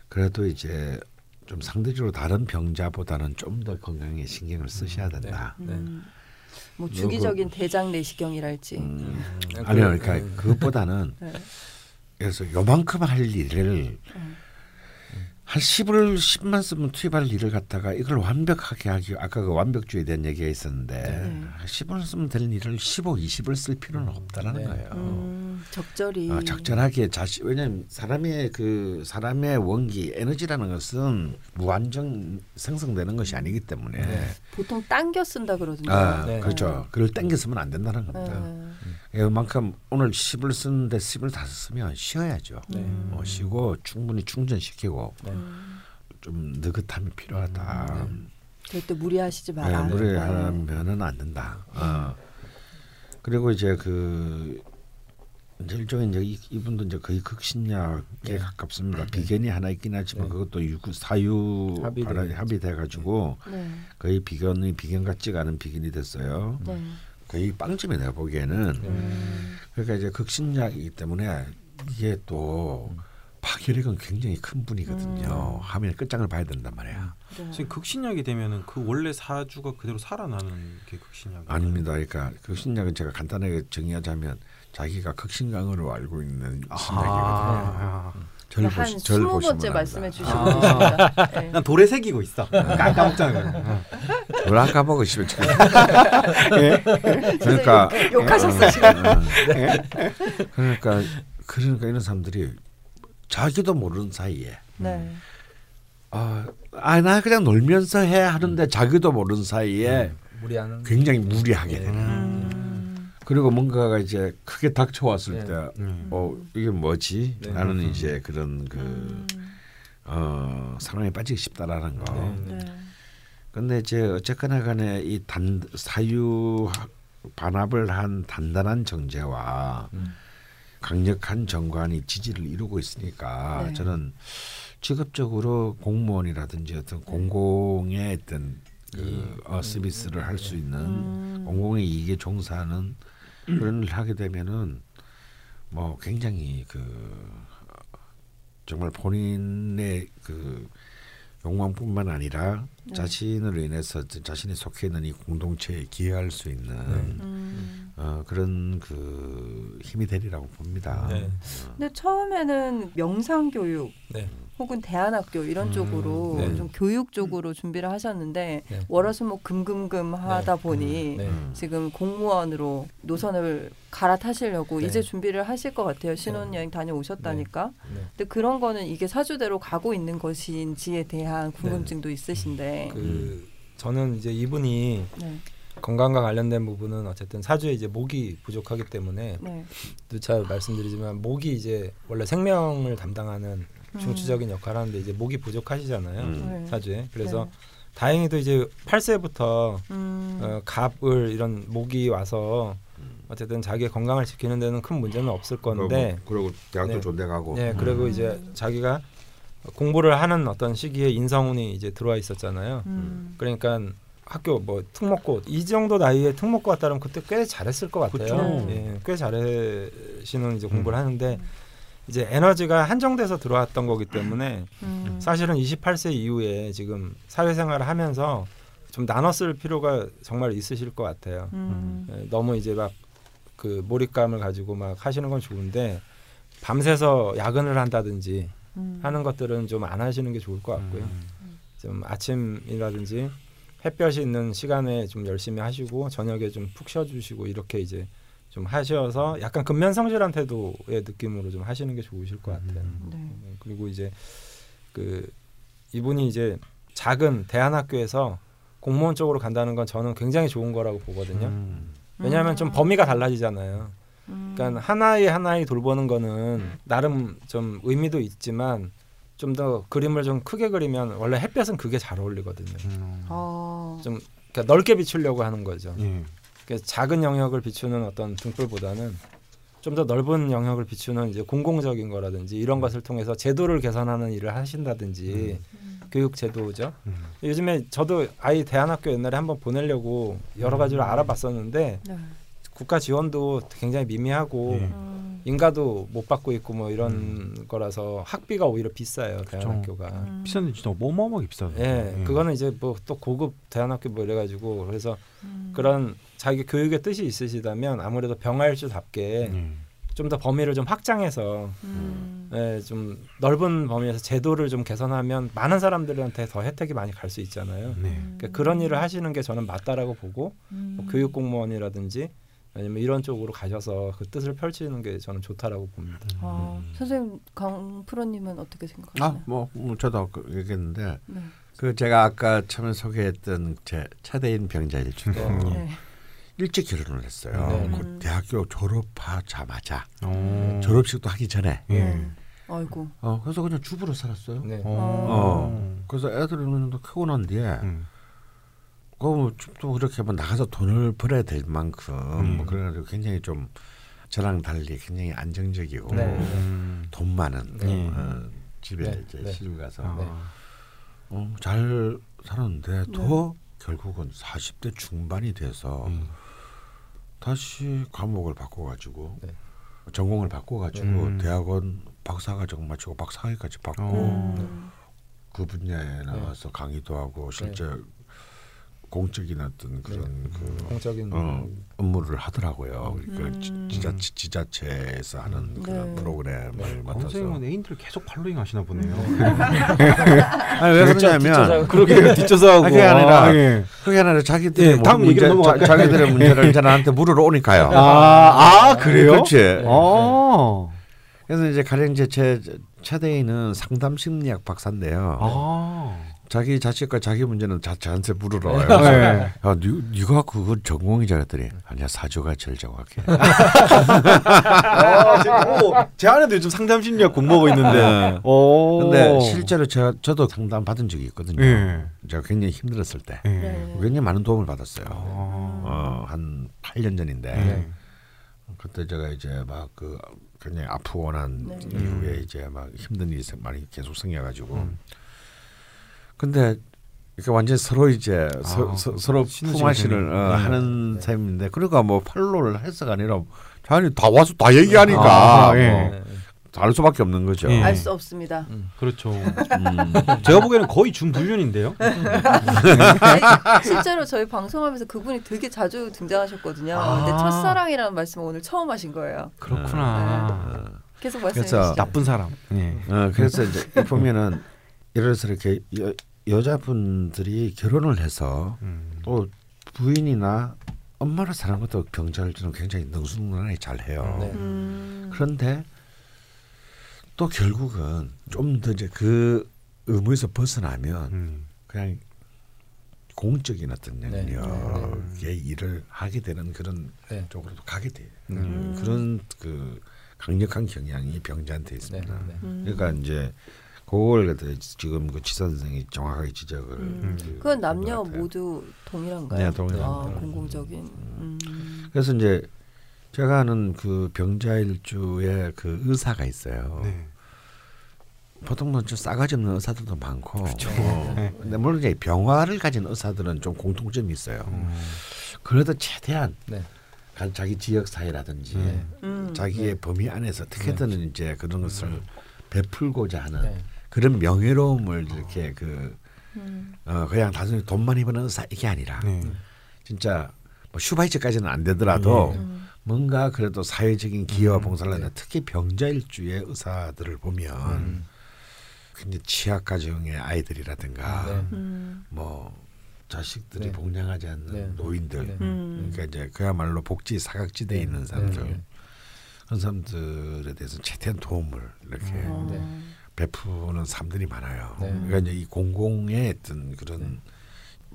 그래도 이제 좀 상대적으로 다른 병자보다는 좀 더 건강에 신경을 쓰셔야 된다. 네. 음. 뭐 주기적인 대장 내시경이랄지. 음, 네, 아니요, 그- 그러니까 네. 그것보다는 네. 그래서 요만큼 할 일을 음. 한 10을 10만 쓰면 투입할 일을 갖다가 이걸 완벽하게 하기 아까 그 완벽주의에 대한 얘기가 있었는데 네. 10을 쓰면 될 일을 15, 20을 쓸 필요는 없다라는 네. 거예요. 음. 음, 적절히 어, 적절하게 자시 왜냐하면 사람의 그 사람의 원기 에너지라는 것은 무한정 생성되는 것이 아니기 때문에 보통 당겨 쓴다 그러던데. 아 네. 그렇죠. 그걸 땡겨 쓰면 안 된다는 겁니다. 네. 그만큼 오늘 10을 쓰는데 10을 다 쓰면 쉬어야죠. 네. 어, 쉬고 충분히 충전시키고 네. 좀 느긋함이 필요하다. 절대 무리하시지 네, 마라. 무리하면은 안 된다. 어. 그리고 이제 그 이제 일종의 이제 이- 이분도 이제 거의 극신약에 가깝습니다. 비견이 하나 있긴 하지만 네. 그것도 유, 사유 합의돼. 합의돼, 합의돼 가지고 네. 거의 비견이 비견 같지가 않은 비견이 됐어요. 네. 거의 빵점이 내가 보기에는 음. 그러니까 이제 극신약이기 때문에 이게 또 파괴력은 굉장히 큰 분이거든요. 하면 끝장을 봐야 된단 말이야. 네. 지금 극신약이 되면은 그 원래 사주가 그대로 살아나는 게 극신약. 아닙니다. 그러니까 극신약은 제가 간단하게 정의하자면 자기가 극신강으로 알고 있는 신약이거든요. 아, 절한 보시, 절 스무 보시면 번째. 말씀해 주시고 아. 네. <laughs> 난 돌에 새기고 있어. 깜깜짝이야. 뭘 아까 먹으시면 지금 네. 그러니까 욕하셨어 지금. 그러니까 그러니까 이런 사람들이 자기도 모르는 사이에 네. 아, 아, 나 그냥 놀면서 해 하는데 자기도 모르는 사이에 무리하는 굉장히 무리하게 되는. 음. 그리고 뭔가가 이제 크게 닥쳐왔을 네. 때, 음. 어 이게 뭐지? 네. 라는 이제 그런 그 음. 어, 상황에 빠지기 쉽다라는 거. 네. 네. 근데 이제 어쨌거나 간에 이 단 사유 반합을 한 단단한 정제와 음. 강력한 정관이 지지를 이루고 있으니까 네. 저는 직업적으로 공무원이라든지 어떤 공공의 어떤 그 어, 서비스를 할 수 있는 음. 공공의 이익에 종사하는 그런 일을 하게 되면은 뭐 굉장히 그 어, 정말 본인의 그 욕망뿐만 아니라 네. 자신으로 인해서 자신이 속해 있는 이 공동체에 기여할 수 있는 음. 어, 그런 그 힘이 되리라고 봅니다. 네. 근데 처음에는 명상 교육 네. 혹은 대안학교 이런 음, 쪽으로 네. 좀 교육 쪽으로 준비를 하셨는데 네. 월화수목 금금금 하다 보니 네. 음. 지금 공무원으로 노선을 갈아타시려고 네. 이제 준비를 하실 것 같아요. 신혼여행 다녀오셨다니까. 네. 근데 그런 거는 이게 사주대로 가고 있는 것인지에 대한 궁금증도 네. 있으신데. 그 저는 이제 이분이 네. 건강과 관련된 부분은 어쨌든 사주에 이제 목이 부족하기 때문에 네. 누차 말씀드리지만 목이 이제 원래 생명을 담당하는 중추적인 역할을 하는데 이제 목이 부족하시잖아요 음. 네. 사주에 그래서 네. 다행히도 이제 8세부터 음. 어, 갑을 이런 목이 와서 어쨌든 자기의 건강을 지키는 데는 큰 문제는 없을 건데 그리고, 그리고 대학도 네. 존대 가고 네 그리고 음. 이제 자기가 공부를 하는 어떤 시기에 인성운이 이제 들어와 있었잖아요 음. 그러니까 학교 뭐 특목고 이 정도 나이에 특목고 갔다면 그때 꽤 잘했을 것 같아요. 그쵸. 예, 꽤 잘하시는 이제 공부를 음. 하는데 이제 에너지가 한정돼서 들어왔던 거기 때문에 음. 사실은 28세 이후에 지금 사회생활을 하면서 좀 나눠 쓸 필요가 정말 있으실 것 같아요. 음. 예, 너무 이제 막 그 몰입감을 가지고 막 하시는 건 좋은데 밤새서 야근을 한다든지 음. 하는 것들은 좀 안 하시는 게 좋을 것 같고요. 좀 아침이라든지 햇볕이 있는 시간에 좀 열심히 하시고 저녁에 좀 푹 쉬어주시고 이렇게 이제 좀 하셔서 약간 근면성실한 태도의 느낌으로 좀 하시는 게 좋으실 것 같아요. 네. 음, 그리고 이제 그 이분이 이제 작은 대안학교에서 공무원 쪽으로 간다는 건 저는 굉장히 좋은 거라고 보거든요. 음. 왜냐하면 좀 범위가 달라지잖아요. 음. 그러니까 하나의 하나의 돌보는 거는 나름 좀 의미도 있지만 좀 더 그림을 좀 크게 그리면 원래 햇볕은 그게 잘 어울리거든요. 음. 어. 좀 그러니까 넓게 비추려고 하는 거죠. 예. 그래서 작은 영역을 비추는 어떤 등불보다는 좀 더 넓은 영역을 비추는 이제 공공적인 거라든지 이런 것을 통해서 제도를 개선하는 일을 하신다든지 음. 교육 제도죠. 음. 요즘에 저도 아이 대안학교 옛날에 한번 보내려고 여러 가지를 알아봤었는데 네. 국가 지원도 굉장히 미미하고 예. 음. 인가도 못 받고 있고 뭐 이런 거라서 학비가 오히려 비싸요 대안학교가. 음. 비싼데 진짜 어마어마하게 비싸요. 예, 그거는 이제 뭐 또 고급 대안학교 뭐 이래가지고 그래서 음. 그런 자기 교육의 뜻이 있으시다면 아무래도 병아일주답게 예. 좀더 범위를 좀 확장해서 음. 예, 좀 넓은 범위에서 제도를 좀 개선하면 많은 사람들한테 더 혜택이 많이 갈 수 있잖아요. 네. 그러니까 그런 일을 하시는 게 저는 맞다라고 보고 음. 뭐 교육 공무원이라든지 왜냐면 이런 쪽으로 가셔서 그 뜻을 펼치는 게 저는 좋다라고 봅니다. 어, 음. 선생님 강 프로님은 어떻게 생각하세요? 아뭐 뭐 저도 그 얘기했는데 네. 그 제가 아까 처음에 소개했던 제 차대인 병자일주도 네. 네. 일찍 결혼을 했어요. 네. 그 음. 대학교 졸업하자마자 어. 졸업식도 하기 전에. 예. 네. 아이고. 어 그래서 그냥 주부로 살았어요. 네. 어. 그래서 애들 있는 도 크고 난 뒤에 음. 그뭐 또 그렇게 뭐 나가서 돈을 벌어야 될 만큼 음. 뭐 그래가지고 굉장히 좀 저랑 달리 굉장히 안정적이고 네. 음. 돈 많은 네. 어, 집에 네. 이제 네. 시집 가서 아. 네. 어, 잘 살았는데 네. 더 결국은 40대 중반이 돼서 음. 다시 과목을 바꿔가지고 네. 전공을 바꿔가지고 음. 대학원 박사과정 마치고 박사학위까지 받고 어. 음. 그 분야에 나와서 강의도 하고 실제 공적인 어떤 그런 그 공적인 어, 업무를 하더라고요. 그러니까 음. 지, 지자, 지자체에서 하는 그런 네. 프로그램을 네. 맡아서 선생님은 애인들 계속 팔로잉 하시나 보네요. <laughs> 아니 왜 그러냐면 그러게 뒷조사 하고 <laughs> 그게 아니라 아, 예. 그게 아니라 자기들의 예, 다음 문제, 넘어갈까요? 자, 기들의 <laughs> 문제를 이제 나한테 물으러 오니까요. 아, 아 그래요? 그렇지. 어. 그래서 이제 가령 이제 제 차대인은 상담 심리학 박사인데요. 아. 자기 자식과 자기 문제는 자, 저한테 물으러 와요. 네. 야, 니, 네가 그거 전공이자 그랬더니 아니야 사주가 제일 정확해. <laughs> 아, 제, 오, 제 아내도 요즘 상담 심리학 공부하고 있는데. 네. 오. 근데 실제로 제가 저도 상담 받은 적이 있거든요. 예. 제가 굉장히 힘들었을 때 예. 네. 굉장히 많은 도움을 받았어요. 아. 어, 한 8년 전인데 네. 그때 제가 이제 막그 굉장히 아프고 난 네. 이후에 이제 막 힘든 일이 많이 계속 생겨가지고 음. 근데 이렇게 완전 서로 이제 서, 아, 서, 서로 신으시면 품앗이를. 어, 네. 하는 네. 셈인데 그러니까 뭐 팔로를 해서가 아니라 자기 다 와서 다 얘기하니까 아, 예. 뭐 네. 알 수밖에 없는 거죠. 예. 알수 없습니다. 그렇죠. <laughs> 음. 제가 보기에는 거의 준불륜인데요. <laughs> 아니, 실제로 저희 방송하면서 그분이 되게 자주 등장하셨거든요. 아. 근데 첫사랑이라는 말씀을 오늘 처음 하신 거예요. 그렇구나. 계속 그래서 말씀해 주시죠. 나쁜 사람. 예. 어, 그래서 이제 보면은 이래서 이렇게 여, 여자분들이 결혼을 해서 음. 또 부인이나 엄마를 사는 것도 좀 굉장히 능수능란하게 잘 해요. 네. 음. 그런데 또 결국은 좀 더 이제 그 의무에서 벗어나면 음. 그냥 공적인 어떤 네. 영역의 일을 하게 되는 그런 네. 쪽으로도 가게 돼요. 음. 그런 그 강력한 경향이 병자한테 네. 있습니다. 네. 음. 그러니까 이제 그걸 지금 그 지사 선생이 정확하게 지적을 음. 그- 그건 남녀. 모두 동일한가요? 네, 동일합니다. 아, 공공적인. 음. 그래서 이제 제가 아는 그 병자일주의 그 의사가 있어요. 네. 보통 뭐좀 싸가지 없는 의사들도 많고. 그렇죠. 어. 네. 근데 물론 이제 병화를 가진 의사들은 좀 공통점이 있어요. 음. 그래도 최대한 네. 간- 자기 지역 사회라든지 네. 음. 자기의 범위 안에서 어떻게든 이제 그런 것을 베풀고자 하는 네. 그런 명예로움을 이렇게 그 음. 어, 그냥 단순히 돈만 입는 의사 이게 아니라 네. 진짜 뭐 슈바이처까지는 안 되더라도 음. 뭔가 그래도 사회적인 기여와 음, 봉사를 하는 네. 특히 병자일주의 의사들을 보면 음. 굉장히 취약 가정의 아이들이라든가 네. 음. 뭐 자식들이 네. 봉양하지 않는 네. 노인들 네. 음. 그러니까 이제 그야말로 복지 사각지대에 있는 사람들 네. 그런 사람들에 대해서 최대한 도움을 이렇게 어. 네. 베푸는 사람들이 많아요. 네. 그러니까 이제 이 공공의 어떤 그런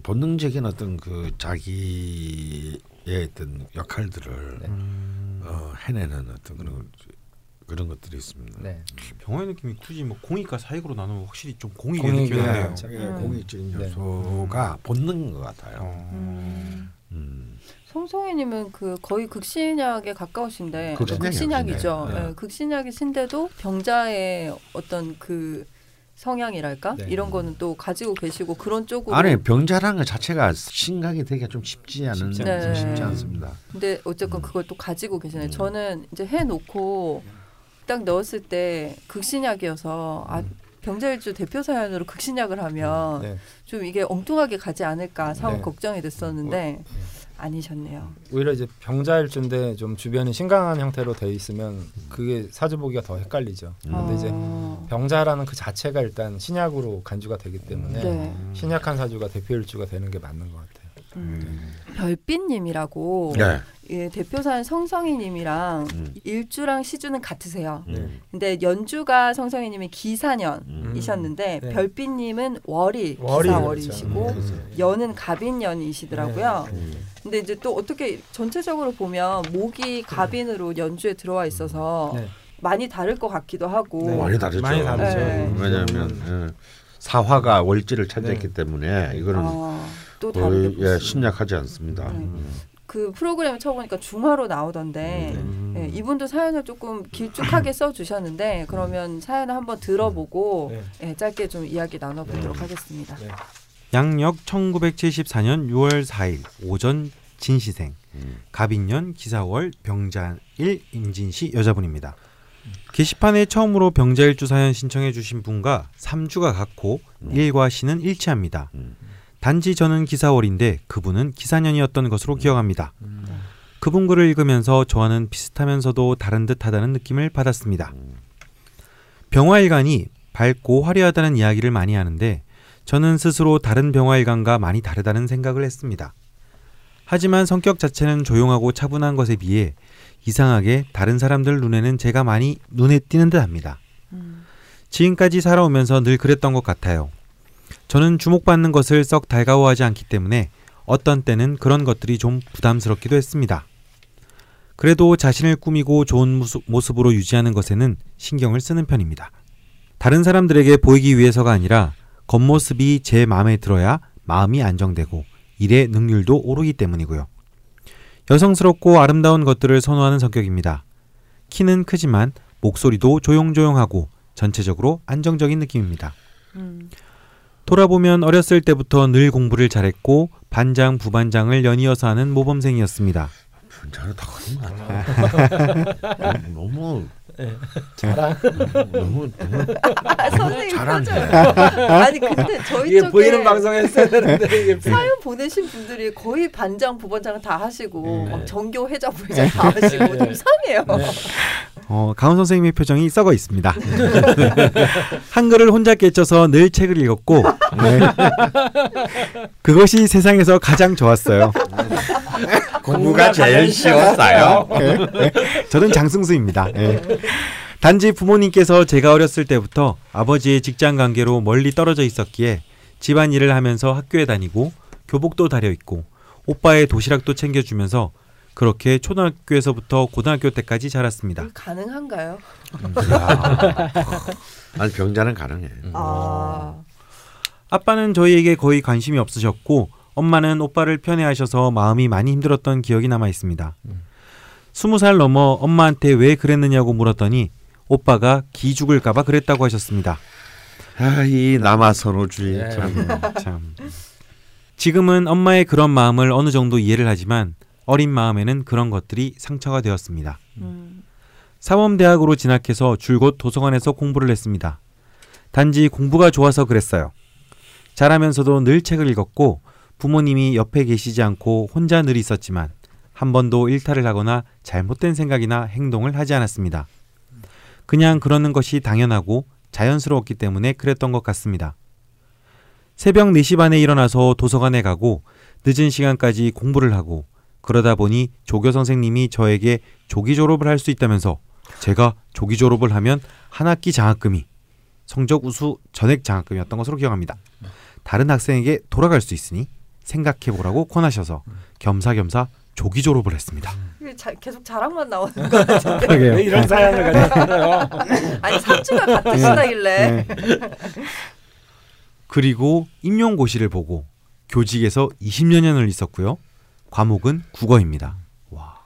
본능적인 어떤 그 자기의 어떤 역할들을 네. 음. 어, 해내는 어떤 그런 그런 것들이 있습니다. 네. 병화의 느낌이 굳이 뭐 공익과 사익으로 나누면 확실히 좀 공익의 느낌이 나네요. 네. 예, 음. 공익적인 네. 요소가 본능인 것 같아요. 어. 음. 음. 송송이님은 그 거의 극신약에 가까우신데 극신약이요, 극신약이죠. 극신약. 네. 네, 극신약이신데도 병자의 어떤 그 성향이랄까 네. 이런 거는 또 가지고 계시고 그런 쪽으로. 아니 병자라는 것 자체가 심각이 되기가 좀 쉽지 않은 쉽지 않죠. 쉽지 네. 않습니다. 근데 어쨌건 음. 그걸 또 가지고 계시네. 음. 저는 이제 해놓고 딱 넣었을 때 극신약이어서 아 병자일주 대표 사연으로 극신약을 하면 네. 좀 이게 엉뚱하게 가지 않을까 상황 네. 걱정이 됐었는데 아니셨네요. 오히려 이제 병자일주인데 좀 주변이 심각한 형태로 돼 있으면 그게 사주 보기가 더 헷갈리죠. 음. 근데 이제 어. 병자라는 그 자체가 일단 신약으로 간주가 되기 때문에 네. 신약한 사주가 대표일주가 되는 게 맞는 것 같아요. 음. 별빛님이라고 네. 예, 대표사는 성성희님이랑 음. 일주랑 시주는 같으세요. 음. 근데 연주가 성성희님이 기사년이셨는데 음. 네. 별빛님은 월이 월이 기사월이시고 그렇죠. 음. 연은 갑인년이시더라고요. 네. 근데 이제 또 어떻게 전체적으로 보면 목이 갑인으로 연주에 들어와 있어서 네. 많이 다를 것 같기도 하고 네. 많이 다르죠. 많이 다르죠. 네. 왜냐하면 예, 사화가 월지를 차지했기 때문에 이거는 아, 또 다르게 예. 심약하지 않습니다. 네. 음. 그 프로그램 쳐보니까 중화로 나오던데 음. 예, 이분도 사연을 조금 길쭉하게 <laughs> 써주셨는데 그러면 사연을 한번 들어보고 네. 예, 짧게 좀 이야기 나눠보도록 하겠습니다. 네. 양력 1974년 6월 4일 오전 진시생 음. 갑인년 기사월 병자일 임진시 여자분입니다. 게시판에 처음으로 병자일주 사연 신청해 주신 분과 3주가 같고 일과 시는 일치합니다. 음. 단지 저는 기사월인데 그분은 기사년이었던 것으로 기억합니다. 음. 그분 글을 읽으면서 저와는 비슷하면서도 다른 듯하다는 느낌을 받았습니다. 병화일간이 밝고 화려하다는 이야기를 많이 하는데 저는 스스로 다른 병화일간과 많이 다르다는 생각을 했습니다. 하지만 성격 자체는 조용하고 차분한 것에 비해 이상하게 다른 사람들 눈에는 제가 많이 눈에 띄는 듯합니다. 음. 지금까지 살아오면서 늘 그랬던 것 같아요. 저는 주목받는 것을 썩 달가워하지 않기 때문에 어떤 때는 그런 것들이 좀 부담스럽기도 했습니다. 그래도 자신을 꾸미고 좋은 모습, 모습으로 유지하는 것에는 신경을 쓰는 편입니다. 다른 사람들에게 보이기 위해서가 아니라 겉모습이 제 마음에 들어야 마음이 안정되고 일의 능률도 오르기 때문이고요. 여성스럽고 아름다운 것들을 선호하는 성격입니다. 키는 크지만 목소리도 조용조용하고 전체적으로 안정적인 느낌입니다. 음. 돌아보면 어렸을 때부터 늘 공부를 잘했고 반장, 부반장을 연이어서 하는 모범생이었습니다. 분자는 다 그런 거 같아. 너무 자랑. 너무 너무 아, <laughs> 선생님. 표정. 아니 근데 저희 쪽에 보이는 방송 했어야 되는데 이게 <laughs> 사연 보내신 분들이 거의 반장 부반장 다 하시고 네. 막 전교 회장 부회장 다 하시고 좀 이상해요. 어, 강원 선생님의 표정이 썩어 있습니다. <laughs> 한글을 혼자 깨쳐서 늘 책을 읽었고 네. 그것이 세상에서 가장 좋았어요. 공부가 제일 쉬웠어요. 저는 장승수입니다. 예. 단지 부모님께서 제가 어렸을 때부터 아버지의 직장 관계로 멀리 떨어져 있었기에 집안 일을 하면서 학교에 다니고 교복도 다려 입고 오빠의 도시락도 챙겨주면서 그렇게 초등학교에서부터 고등학교 때까지 자랐습니다. 가능한가요? <laughs> 아니 병자는 가능해. 아, 아빠는 저희에게 거의 관심이 없으셨고 엄마는 오빠를 편애하셔서 마음이 많이 힘들었던 기억이 남아 있습니다. 스무 살 넘어 엄마한테 왜 그랬느냐고 물었더니 오빠가 기 죽을까봐 그랬다고 하셨습니다. 아 이 남아 선호주의 예. 참. 참. 지금은 엄마의 그런 마음을 어느 정도 이해를 하지만 어린 마음에는 그런 것들이 상처가 되었습니다. 음. 사범대학으로 진학해서 줄곧 도서관에서 공부를 했습니다. 단지 공부가 좋아서 그랬어요. 잘하면서도 늘 책을 읽었고 부모님이 옆에 계시지 않고 혼자 늘 있었지만 한 번도 일탈을 하거나 잘못된 생각이나 행동을 하지 않았습니다. 그냥 그러는 것이 당연하고 자연스러웠기 때문에 그랬던 것 같습니다. 새벽 4시 반에 일어나서 도서관에 가고 늦은 시간까지 공부를 하고 그러다 보니 조교 선생님이 저에게 조기 졸업을 할 수 있다면서 제가 조기 졸업을 하면 한 학기 장학금이 성적 우수 전액 장학금이었던 것으로 기억합니다. 다른 학생에게 돌아갈 수 있으니 생각해 보라고 권하셔서 겸사겸사 조기 졸업을 했습니다. 자, 계속 자랑만 나오는 거 같은데. 왜 이런 사연을 가졌어요? <laughs> 아니 삼주가 같으시다길래. 그리고 임용고시를 보고 교직에서 20여 년을 있었고요. 과목은 국어입니다. 와.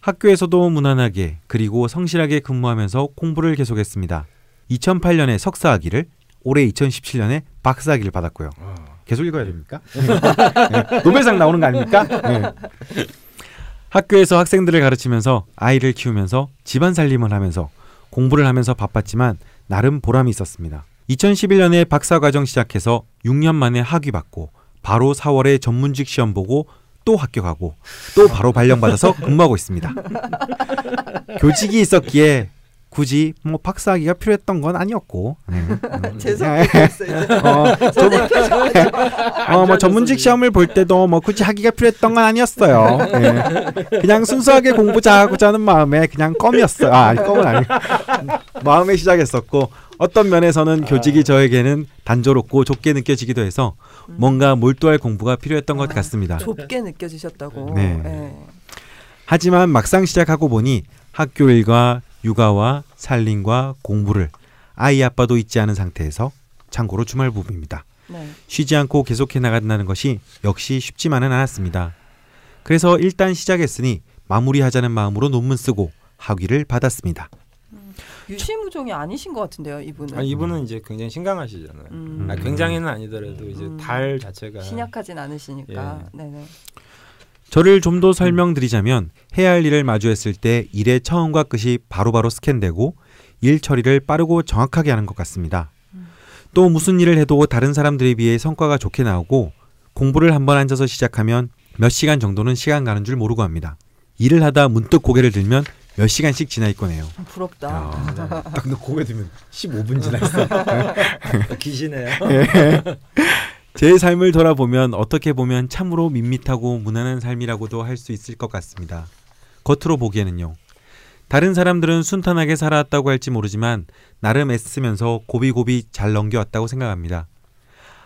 학교에서도 무난하게 그리고 성실하게 근무하면서 공부를 계속했습니다. 2008년에 석사학위를 올해 2017년에 박사학위를 받았고요. 계속 읽어야 됩니까? <laughs> 네. 노벨상 나오는 거 아닙니까? 네. 학교에서 학생들을 가르치면서 아이를 키우면서 집안 살림을 하면서 공부를 하면서 바빴지만 나름 보람이 있었습니다. 2011년에 박사 과정 시작해서 6년 만에 학위 받고 바로 4월에 전문직 시험 보고 또 합격하고 또 바로 발령받아서 <laughs> 근무하고 있습니다. 교직이 있었기에 굳이 뭐 박사학위가 필요했던 건 아니었고 네. <laughs> 음, 죄송해요. <laughs> 어, 표정 아주 어, 뭐 전문직 시험을 볼 때도 뭐 굳이 학위가 필요했던 건 아니었어요. 예. 그냥 순수하게 공부 잘하고자 하는 마음에 그냥 껌이었어요. 아, 아니, 껌은 아니. 마음에 시작했었고 어떤 면에서는 교직이 저에게는 단조롭고 좁게 느껴지기도 해서 뭔가 몰두할 공부가 필요했던 것 아, 같습니다. 좁게 느껴지셨다고. 네. 예. 하지만 막상 시작하고 보니 학교 일과 육아와 살림과 공부를 아이 아빠도 잊지 않은 상태에서 참고로 주말 부부입니다. 네. 쉬지 않고 계속해 나간다는 것이 역시 쉽지만은 않았습니다. 그래서 일단 시작했으니 마무리하자는 마음으로 논문 쓰고 학위를 받았습니다. 유시무종이 아니신 것 같은데요, 이분은. 아, 이분은 이제 굉장히 신강하시잖아요. 음. 아, 굉장히는 아니더라도 이제 음. 달 자체가 신약하진 않으시니까. 예. 네네. 저를 좀 더 설명드리자면 해야 할 일을 마주했을 때 일의 처음과 끝이 바로바로 스캔되고 일 처리를 빠르고 정확하게 하는 것 같습니다. 또 무슨 일을 해도 다른 사람들에 비해 성과가 좋게 나오고 공부를 한번 앉아서 시작하면 몇 시간 정도는 시간 가는 줄 모르고 합니다. 일을 하다 문득 고개를 들면 몇 시간씩 지나 있거네요. 부럽다. <laughs> 딱 고개 들면 15분 지났어. 기시네요. <laughs> 제 삶을 돌아보면 어떻게 보면 참으로 밋밋하고 무난한 삶이라고도 할 수 있을 것 같습니다. 겉으로 보기에는요. 다른 사람들은 순탄하게 살아왔다고 할지 모르지만 나름 애쓰면서 고비고비 잘 넘겨왔다고 생각합니다.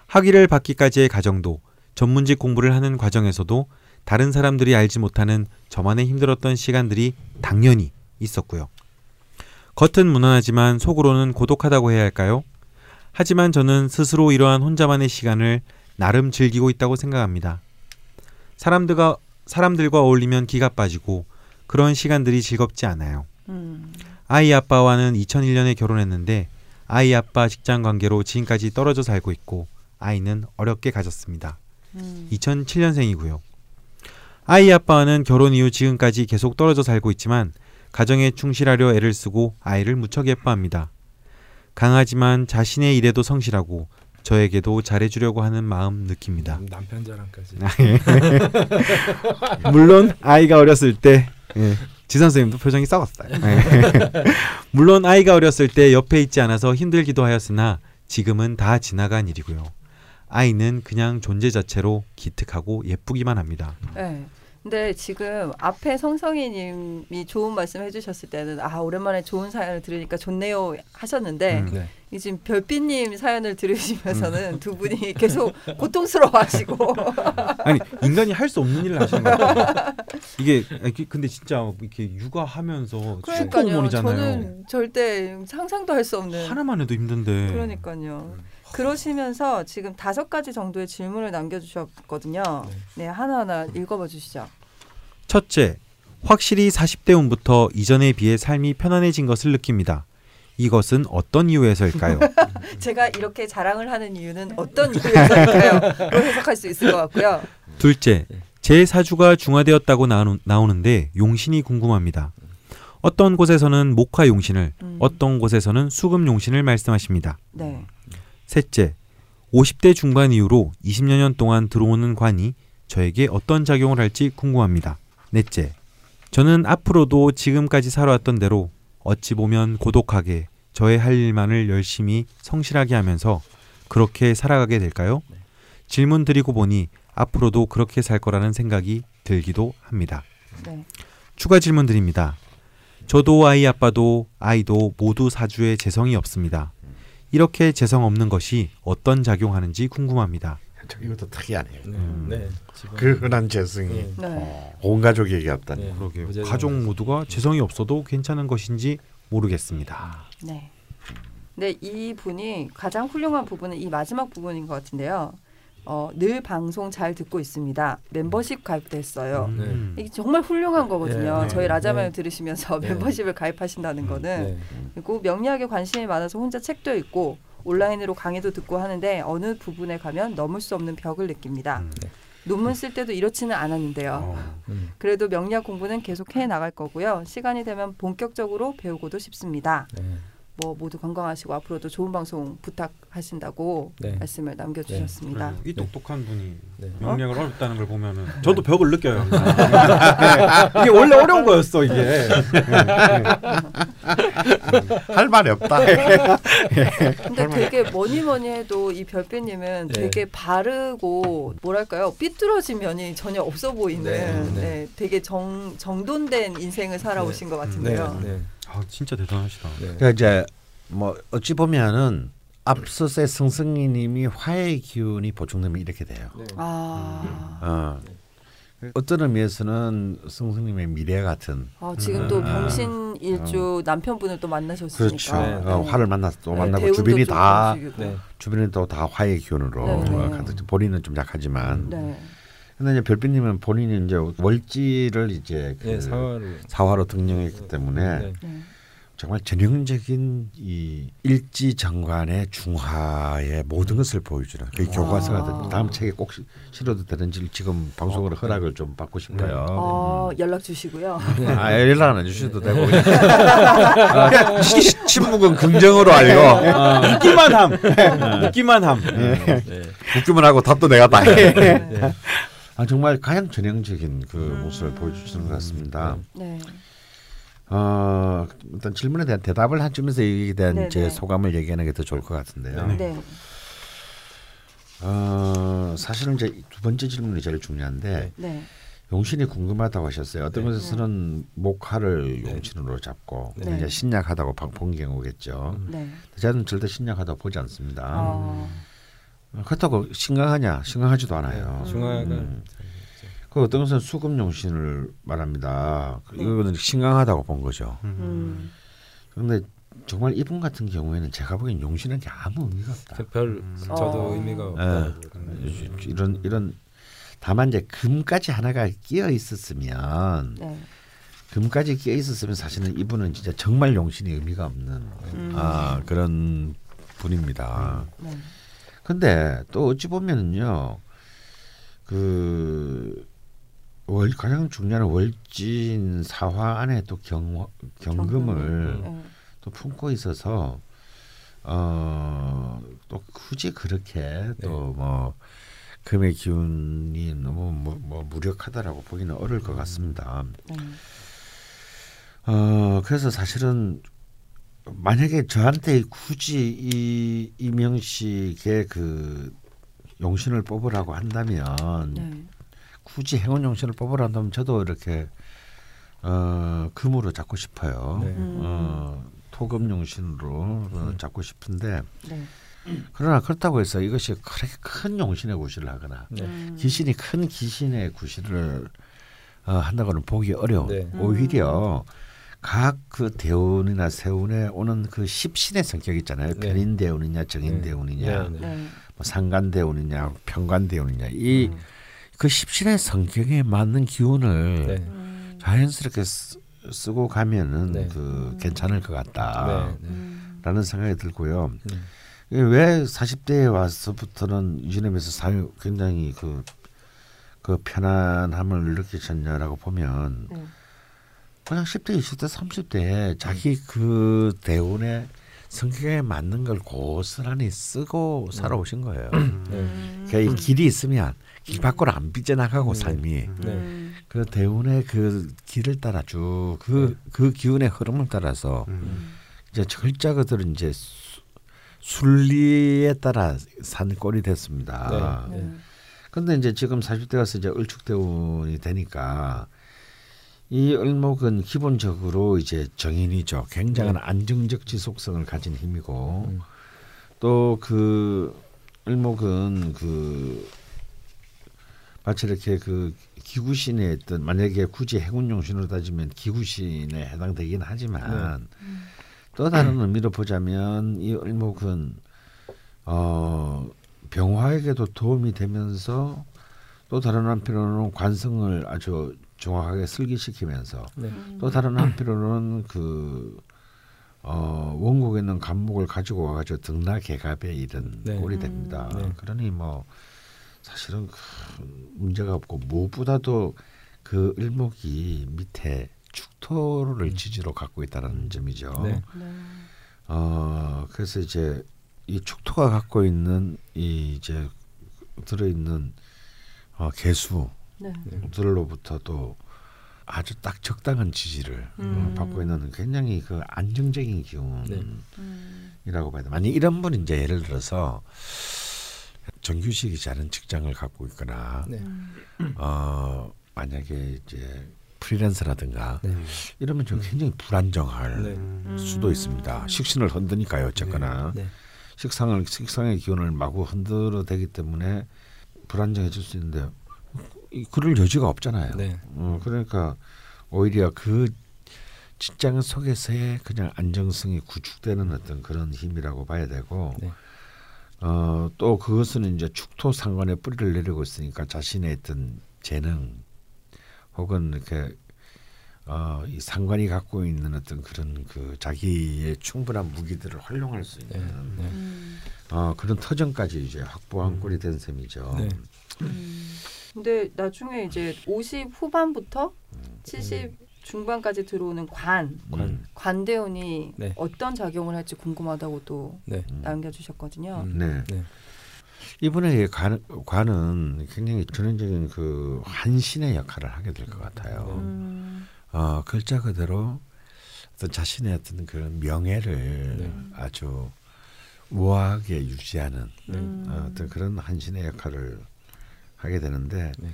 학위를 받기까지의 과정도 전문직 공부를 하는 과정에서도 다른 사람들이 알지 못하는 저만의 힘들었던 시간들이 당연히 있었고요. 겉은 무난하지만 속으로는 고독하다고 해야 할까요? 하지만 저는 스스로 이러한 혼자만의 시간을 나름 즐기고 있다고 생각합니다. 사람들과 사람들과 어울리면 기가 빠지고 그런 시간들이 즐겁지 않아요. 음. 아이 아빠와는 2001년에 결혼했는데 아이 아빠 직장 관계로 지금까지 떨어져 살고 있고 아이는 어렵게 가졌습니다. 음. 2007년생이고요. 아이 아빠와는 결혼 이후 지금까지 계속 떨어져 살고 있지만 가정에 충실하려 애를 쓰고 아이를 무척 예뻐합니다. 강하지만 자신의 일에도 성실하고 저에게도 잘해주려고 하는 마음 느낍니다. 남편 자랑까지. <laughs> 물론 아이가 어렸을 때 예, 지 선생님도 표정이 썩었어요. 예. <laughs> 물론 아이가 어렸을 때 옆에 있지 않아서 힘들기도 하였으나 지금은 다 지나간 일이고요. 아이는 그냥 존재 자체로 기특하고 예쁘기만 합니다. 네. 근데 지금 앞에 성성희님이 좋은 말씀 해주셨을 때는 아 오랜만에 좋은 사연을 들으니까 좋네요 하셨는데 음. 네. 이 지금 별빛님 사연을 들으시면서는 두 분이 계속 <laughs> 고통스러워하시고 <laughs> 아니 인간이 할 수 없는 일을 하시는 거예요. 이게 이게 근데 진짜 이렇게 육아하면서. 슈퍼우먼이잖아요. 저는 절대 상상도 할 수 없는 하나만 해도 힘든데. 그러니까요. 그러시면서 지금 다섯 가지 정도의 질문을 남겨주셨거든요. 네 하나하나 읽어봐 주시죠. 첫째, 확실히 40대 후부터 이전에 비해 삶이 편안해진 것을 느낍니다. 이것은 어떤 이유에서일까요? <laughs> 제가 이렇게 자랑을 하는 이유는 어떤 이유에서일까요? 로 해석할 수 있을 것 같고요. 둘째, 제 사주가 중화되었다고 나오는, 나오는데 용신이 궁금합니다. 어떤 곳에서는 목화 용신을, 음. 어떤 곳에서는 수금 용신을 말씀하십니다. 네. 셋째, 50대 중반 이후로 20여 년 동안 들어오는 관이 저에게 어떤 작용을 할지 궁금합니다. 넷째, 저는 앞으로도 지금까지 살아왔던 대로 어찌 보면 고독하게 저의 할 일만을 열심히 성실하게 하면서 그렇게 살아가게 될까요? 질문 드리고 보니 앞으로도 그렇게 살 거라는 생각이 들기도 합니다. 네. 추가 질문 드립니다. 저도 아이 아빠도 아이도 모두 사주에 재성이 없습니다. 이렇게 재성 없는 것이 어떤 작용하는지 궁금합니다. 저 이것도 특이하네요. 네. 음. 네. 그 흔한 재성이 네. 네. 온 가족에게 없다니. 네. 그러게요. 어제는 가족 모두가 재성이 없어도 괜찮은 것인지 모르겠습니다. 네. 근데 이 분이 가장 훌륭한 부분은 이 마지막 부분인 것 같은데요. 어, 늘 방송 잘 듣고 있습니다. 멤버십 가입도 했어요. 음. 이게 정말 훌륭한 거거든요. 네, 저희 네, 라자마를 네. 들으시면서 네. 멤버십을 가입하신다는 거는 네. 그리고 명리학에 관심이 많아서 혼자 책도 읽고 온라인으로 강의도 듣고 하는데 어느 부분에 가면 넘을 수 없는 벽을 느낍니다. 음. 네. 논문 쓸 때도 이렇지는 않았는데요. 어, 음. 그래도 명리학 공부는 계속 해 나갈 거고요. 시간이 되면 본격적으로 배우고도 싶습니다. 네. 뭐 모두 건강하시고 앞으로도 좋은 방송 부탁하신다고 네. 말씀을 남겨주셨습니다. 네, 이 똑똑한 분이 네. 명령을 어렵다는 걸 보면은 저도 벽을 느껴요. 네, 이게 원래 어려운 거였어 이게. 네, 할 말이 없다. 근데 되게 뭐니 뭐니 해도 이 별빛님은 네. 되게 바르고 뭐랄까요 삐뚤어진 면이 전혀 없어 보이는 네, 네, 네. 되게 정 정돈된 인생을 살아오신 것 같은데요. 네. 아 진짜 대단하시다. 네. 그러니까 이제 뭐 어찌 보면은 앞서서의 승승이님이 화의 기운이 보충되면 이렇게 돼요. 네. 아, 어. 어떤 의미에서는 승승님의 미래 같은 아, 지금 또 아. 병신 일주 남편분을 또 만나셨으니까 그렇죠. 네, 어, 네. 화를 만나서 또 네, 만나고 주변이 좀 다. 네. 주변이 또 다 화의 기운으로 네, 네. 어, 가득 본인은 좀 약하지만 네. 근데 이제 별빛님은 본인이 이제 월지를 이제 그 네, 사활을 사화로 등령했기 때문에 네. 네. 정말 전형적인 이 일지 정관의 중화의 모든 것을 보여주는 그 교과서가. 다음 책에 꼭 시- 실어도 되는지 지금 방송으로 허락을 좀 받고 싶어요. 어, 연락 주시고요. 아, 연락 안 주셔도 되고 아, 침묵은 긍정으로 알고 아, 웃기만 함. 웃기만 함. 네. 웃기만 하고 답도 내가 다 해. 네. 아, 정말 가장 전형적인 그 모습을 보여주시는 것 같습니다. 네. 어, 일단 질문에 대한 대답을 해주면서 여기에 대한 네네. 제 소감을 얘기하는 게 더 좋을 것 같은데요. 네. 어, 사실은 이제 두 번째 질문이 제일 중요한데 네. 용신이 궁금하다고 하셨어요. 어떤 네. 것에서는 목화를 용신으로 잡고 네. 이제 신약하다고 방- 본 경우겠죠. 네. 저는 절대 신약하다고 보지 않습니다. 어, 그렇다고 심각하냐? 심각하지도 않아요. 네. 중화가 음. 그 어떤 것은 수금 용신을 말합니다. 이거는 심각하다고 본 거죠. 음. 그런데 정말 이분 같은 경우에는 제가 보기엔 용신은 게 아무 의미가 없다. 별 저도 어. 의미가 예. 없다. 이런 이런 다만 이제 금까지 하나가 끼어 있었으면 네. 금까지 끼어 있었으면 사실은 이분은 진짜 정말 용신이 의미가 없는 음. 아 그런 분입니다. 네. 근데 또 어찌 보면은요 그 월, 가장 중요한 월진 사화 안에 또 경, 경금을 네. 또 품고 있어서 어, 또 굳이 그렇게 또뭐 금의 기운이 너무 뭐, 뭐 무력하다라고 보기는 어려울 것 같습니다. 네. 어, 그래서 사실은 만약에 저한테 굳이 이 이명식의 그 용신을 뽑으라고 한다면 네. 굳이 행운 용신을 뽑으라 한다면 저도 이렇게 어, 금으로 잡고 싶어요. 네. 음. 어, 토금 용신으로 어, 잡고 싶은데 네. 그러나 그렇다고 해서 이것이 그렇게 큰 용신의 구실을 하거나 네. 음. 귀신이 큰 귀신의 구실을 어, 한다고는 보기 어려워. 네. 오히려 각 그 대운이나 세운에 오는 그 십신의 성격 있잖아요. 네. 편인 대운이냐 정인 네. 대운이냐 네, 네. 네. 뭐 상간 대운이냐 평간 대운이냐 이 음. 그 십신의 성격에 맞는 기운을 네. 음. 자연스럽게 쓰, 쓰고 가면은 네. 그 괜찮을 것 같다라는 네. 음. 생각이 들고요. 네. 왜 40대에 와서부터는 이진임에서 사회 굉장히 그, 그 편안함을 느끼셨냐라고 보면 네. 그냥 10대, 20대, 30대에 자기 그 대운의 성격에 맞는 걸 고스란히 쓰고 살아오신 거예요. 네. 음. 그러니까 이 길이 있으면 길 밖으로 안 삐져나가고 네. 삶이 네. 음. 그 대운의 그 길을 따라 쭉 그그 기운의 흐름을 따라서 음. 이제 절자 그들은 이제 수- 순리에 따라 산 꼴이 됐습니다. 네. 네. 근데 이제 지금 40대 가서 이제 을축대운이 되니까 이 을목은 기본적으로 이제 정인이죠. 굉장한 안정적 지속성을 가진 힘이고 음. 또그 을목은 그 마치 이렇게 그 기구신의 어떤 만약에 굳이 해군 용신으로 따지면 기구신에 해당되긴 하지만 또 다른 의미로 보자면 이 을목은 어 병화에게도 도움이 되면서 또 다른 한편으로는 관성을 아주 정확하게 슬기시키면서 네. 또 다른 한편으로는 그 어, 원국에 있는 감목을 가지고 와가지고 등락개갑에 이른 네. 꼴이 됩니다. 네. 그러니 뭐 사실은 큰 문제가 없고 무엇보다도 그 을목이 밑에 축토를 지지로 갖고 있다는 점이죠. 네. 네. 어 그래서 이제 이 축토가 갖고 있는 이 이제 들어 있는 어, 개수 들로부터도 아주 딱 적당한 지지를 어, 음. 받고 있는 굉장히 그 안정적인 기운이라고 네. 음. 봐야 돼. 만약 이런 분이 이제 예를 들어서 정규직이지 않은 직장을 갖고 있거나 네. 어 만약에 이제 프리랜서라든가 네. 이러면 좀 굉장히 불안정할 네. 수도 있습니다. 식신을 흔드니까요, 어쨌거나 네. 식상을 식상의 기운을 마구 흔들어 대기 때문에 불안정해질 수 있는데 이- 그럴 여지가 없잖아요. 네. 어, 그러니까 오히려 그 직장 속에서의 그냥 안정성이 구축되는 어떤 그런 힘이라고 봐야 되고 네. 어, 또 그것은 이제 축토 상관에 뿌리를 내리고 있으니까 자신의 어떤 재능 혹은 이렇게 어, 이 상관이 갖고 있는 어떤 그런 그 자기의 충분한 무기들을 활용할 수 있는 네. 네. 음. 어, 그런 터전까지 이제 확보한 꼴이 된 셈이죠. 네. 음. 근데 나중에 이제 50 후반부터 70 중반까지 들어오는 관 음, 관대운이 네. 어떤 작용을 할지 궁금하다고 또 네. 남겨주셨거든요. 음. 네. 네. 이번에 관, 관은 굉장히 전형적인 그 한신의 역할을 하게 될 것 같아요. 음. 어, 글자 그대로 어떤 자신의 어떤 그런 명예를 네. 아주 우아하게 유지하는 음. 어, 어떤 그런 한신의 역할을 하게 되는데 네.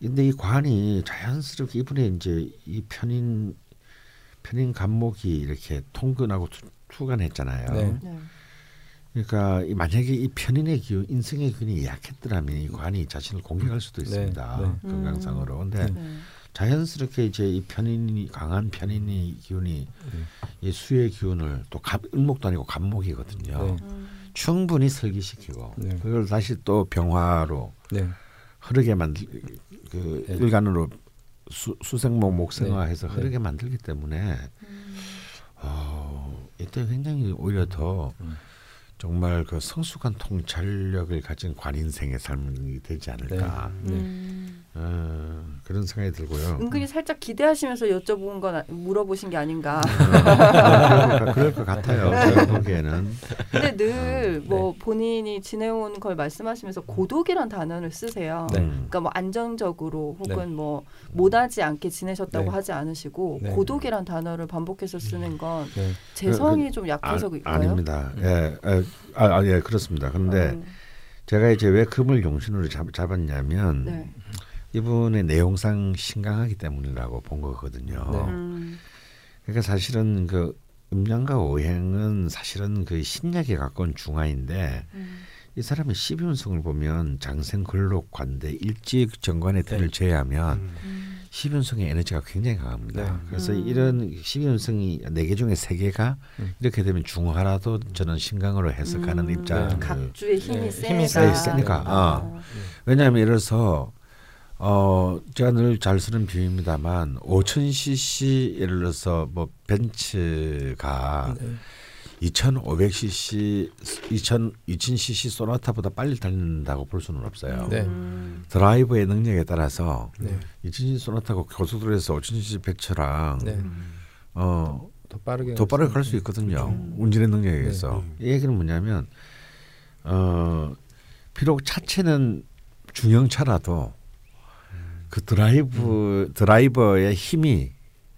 근데 이 관이 자연스럽게 이번에 이제 이 편인 편인 갑목이 이렇게 통근하고 투, 투간했잖아요. 네. 네. 그러니까 이 만약에 이 편인의 기운, 인성의 기운이 약했더라면 이 관이 자신을 공격할 수도 네, 있습니다. 네. 건강상으로. 근데 네. 자연스럽게 이제 이 편인이 강한 편인의 기운이 네. 이 수의 기운을 또 갑, 을목도 아니고 간목이거든요. 네. 음. 충분히 설기시키고 네. 그걸 다시 또 병화로 네. 흐르게 만들 그 네. 일간으로 수, 수생목 목생화해서 네. 흐르게 만들기 때문에 음. 어, 이때 굉장히 오히려 더 음. 정말 그 성숙한 통찰력을 가진 관인생의 삶이 되지 않을까 네. 음. 어, 그런 생각이 들고요. 은근히 살짝 기대하시면서 여쭤본 건 아- 물어보신 게 아닌가. 그럴, 것, 그럴 것 같아요. 제가 보기에는 근데 늘뭐 본인이 지내온 걸 말씀하시면서 고독이란 단어를 쓰세요. 네. 음, 그러니까 뭐 안정적으로 혹은 네. 뭐 못하지 않게 지내셨다고 네. 하지 않으시고 네. 고독이란 단어를 반복해서 쓰는 건 네. 재성이 좀 약해서 아, 그럴까요? 아닙니다. 예, 예, 아, 아, 예, 그렇습니다. 근데 어, 제가 이제 왜 금을 용신으로 잡, 잡았냐면 네. 이분의 내용상 신강하기 때문이라고 본 거거든요. 네. 음, 그러니까 사실은 그 음양과 오행은 사실은 그 신약에 가까운 중화인데 음, 이 사람의 십윤성을 보면 장생 근록 관대 일직 정관의 틀을 네. 제외하면 음, 십윤성의 에너지가 굉장히 강합니다. 네. 그래서 음. 이런 십윤성이 네 개 중에 세 개가 음. 이렇게 되면 중화라도 저는 신강으로 해석하는 음, 입장을 각주의 힘이 네. 힘이 세- 세니까, 어. 왜냐하면 예를 들어서 어 제가 늘 잘 쓰는 비유입니다만 5,000cc 예를 들어서 뭐 벤츠가 네. 2,500cc, 2,000 2,000cc 소나타보다 빨리 달린다고 볼 수는 없어요. 네. 음, 드라이버의 능력에 따라서 네. 2,000cc 소나타고 고속도로에서 5,000cc 벤츠랑 네. 어, 더 빠르게 더 빠르게 갈 수 있거든요. 음. 운전의 능력에 의해서. 네. 이 얘기는 뭐냐면 어, 비록 차체는 중형차라도 그 드라이브 드라이버의 힘이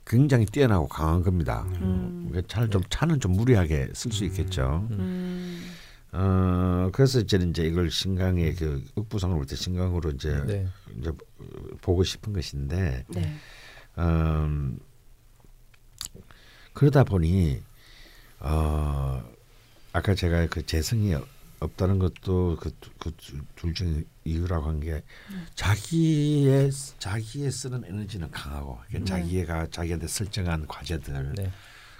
굉장히 뛰어나고 강한 겁니다. 음. 그 차를 좀 차는 좀 무리하게 쓸 수 있겠죠. 음, 어, 그래서 저는 이제 이걸 신강의 그 읍부상으로부터 신강으로 이제 네. 이제 보고 싶은 것인데 네. 음, 그러다 보니 어, 아까 제가 그 재성이 없다는 것도 그둘 중에 이유라고 한 게 자기의 자기의 쓰는 에너지는 강하고 그러니까 네. 자기가 자기한테 설정한 과제들 네.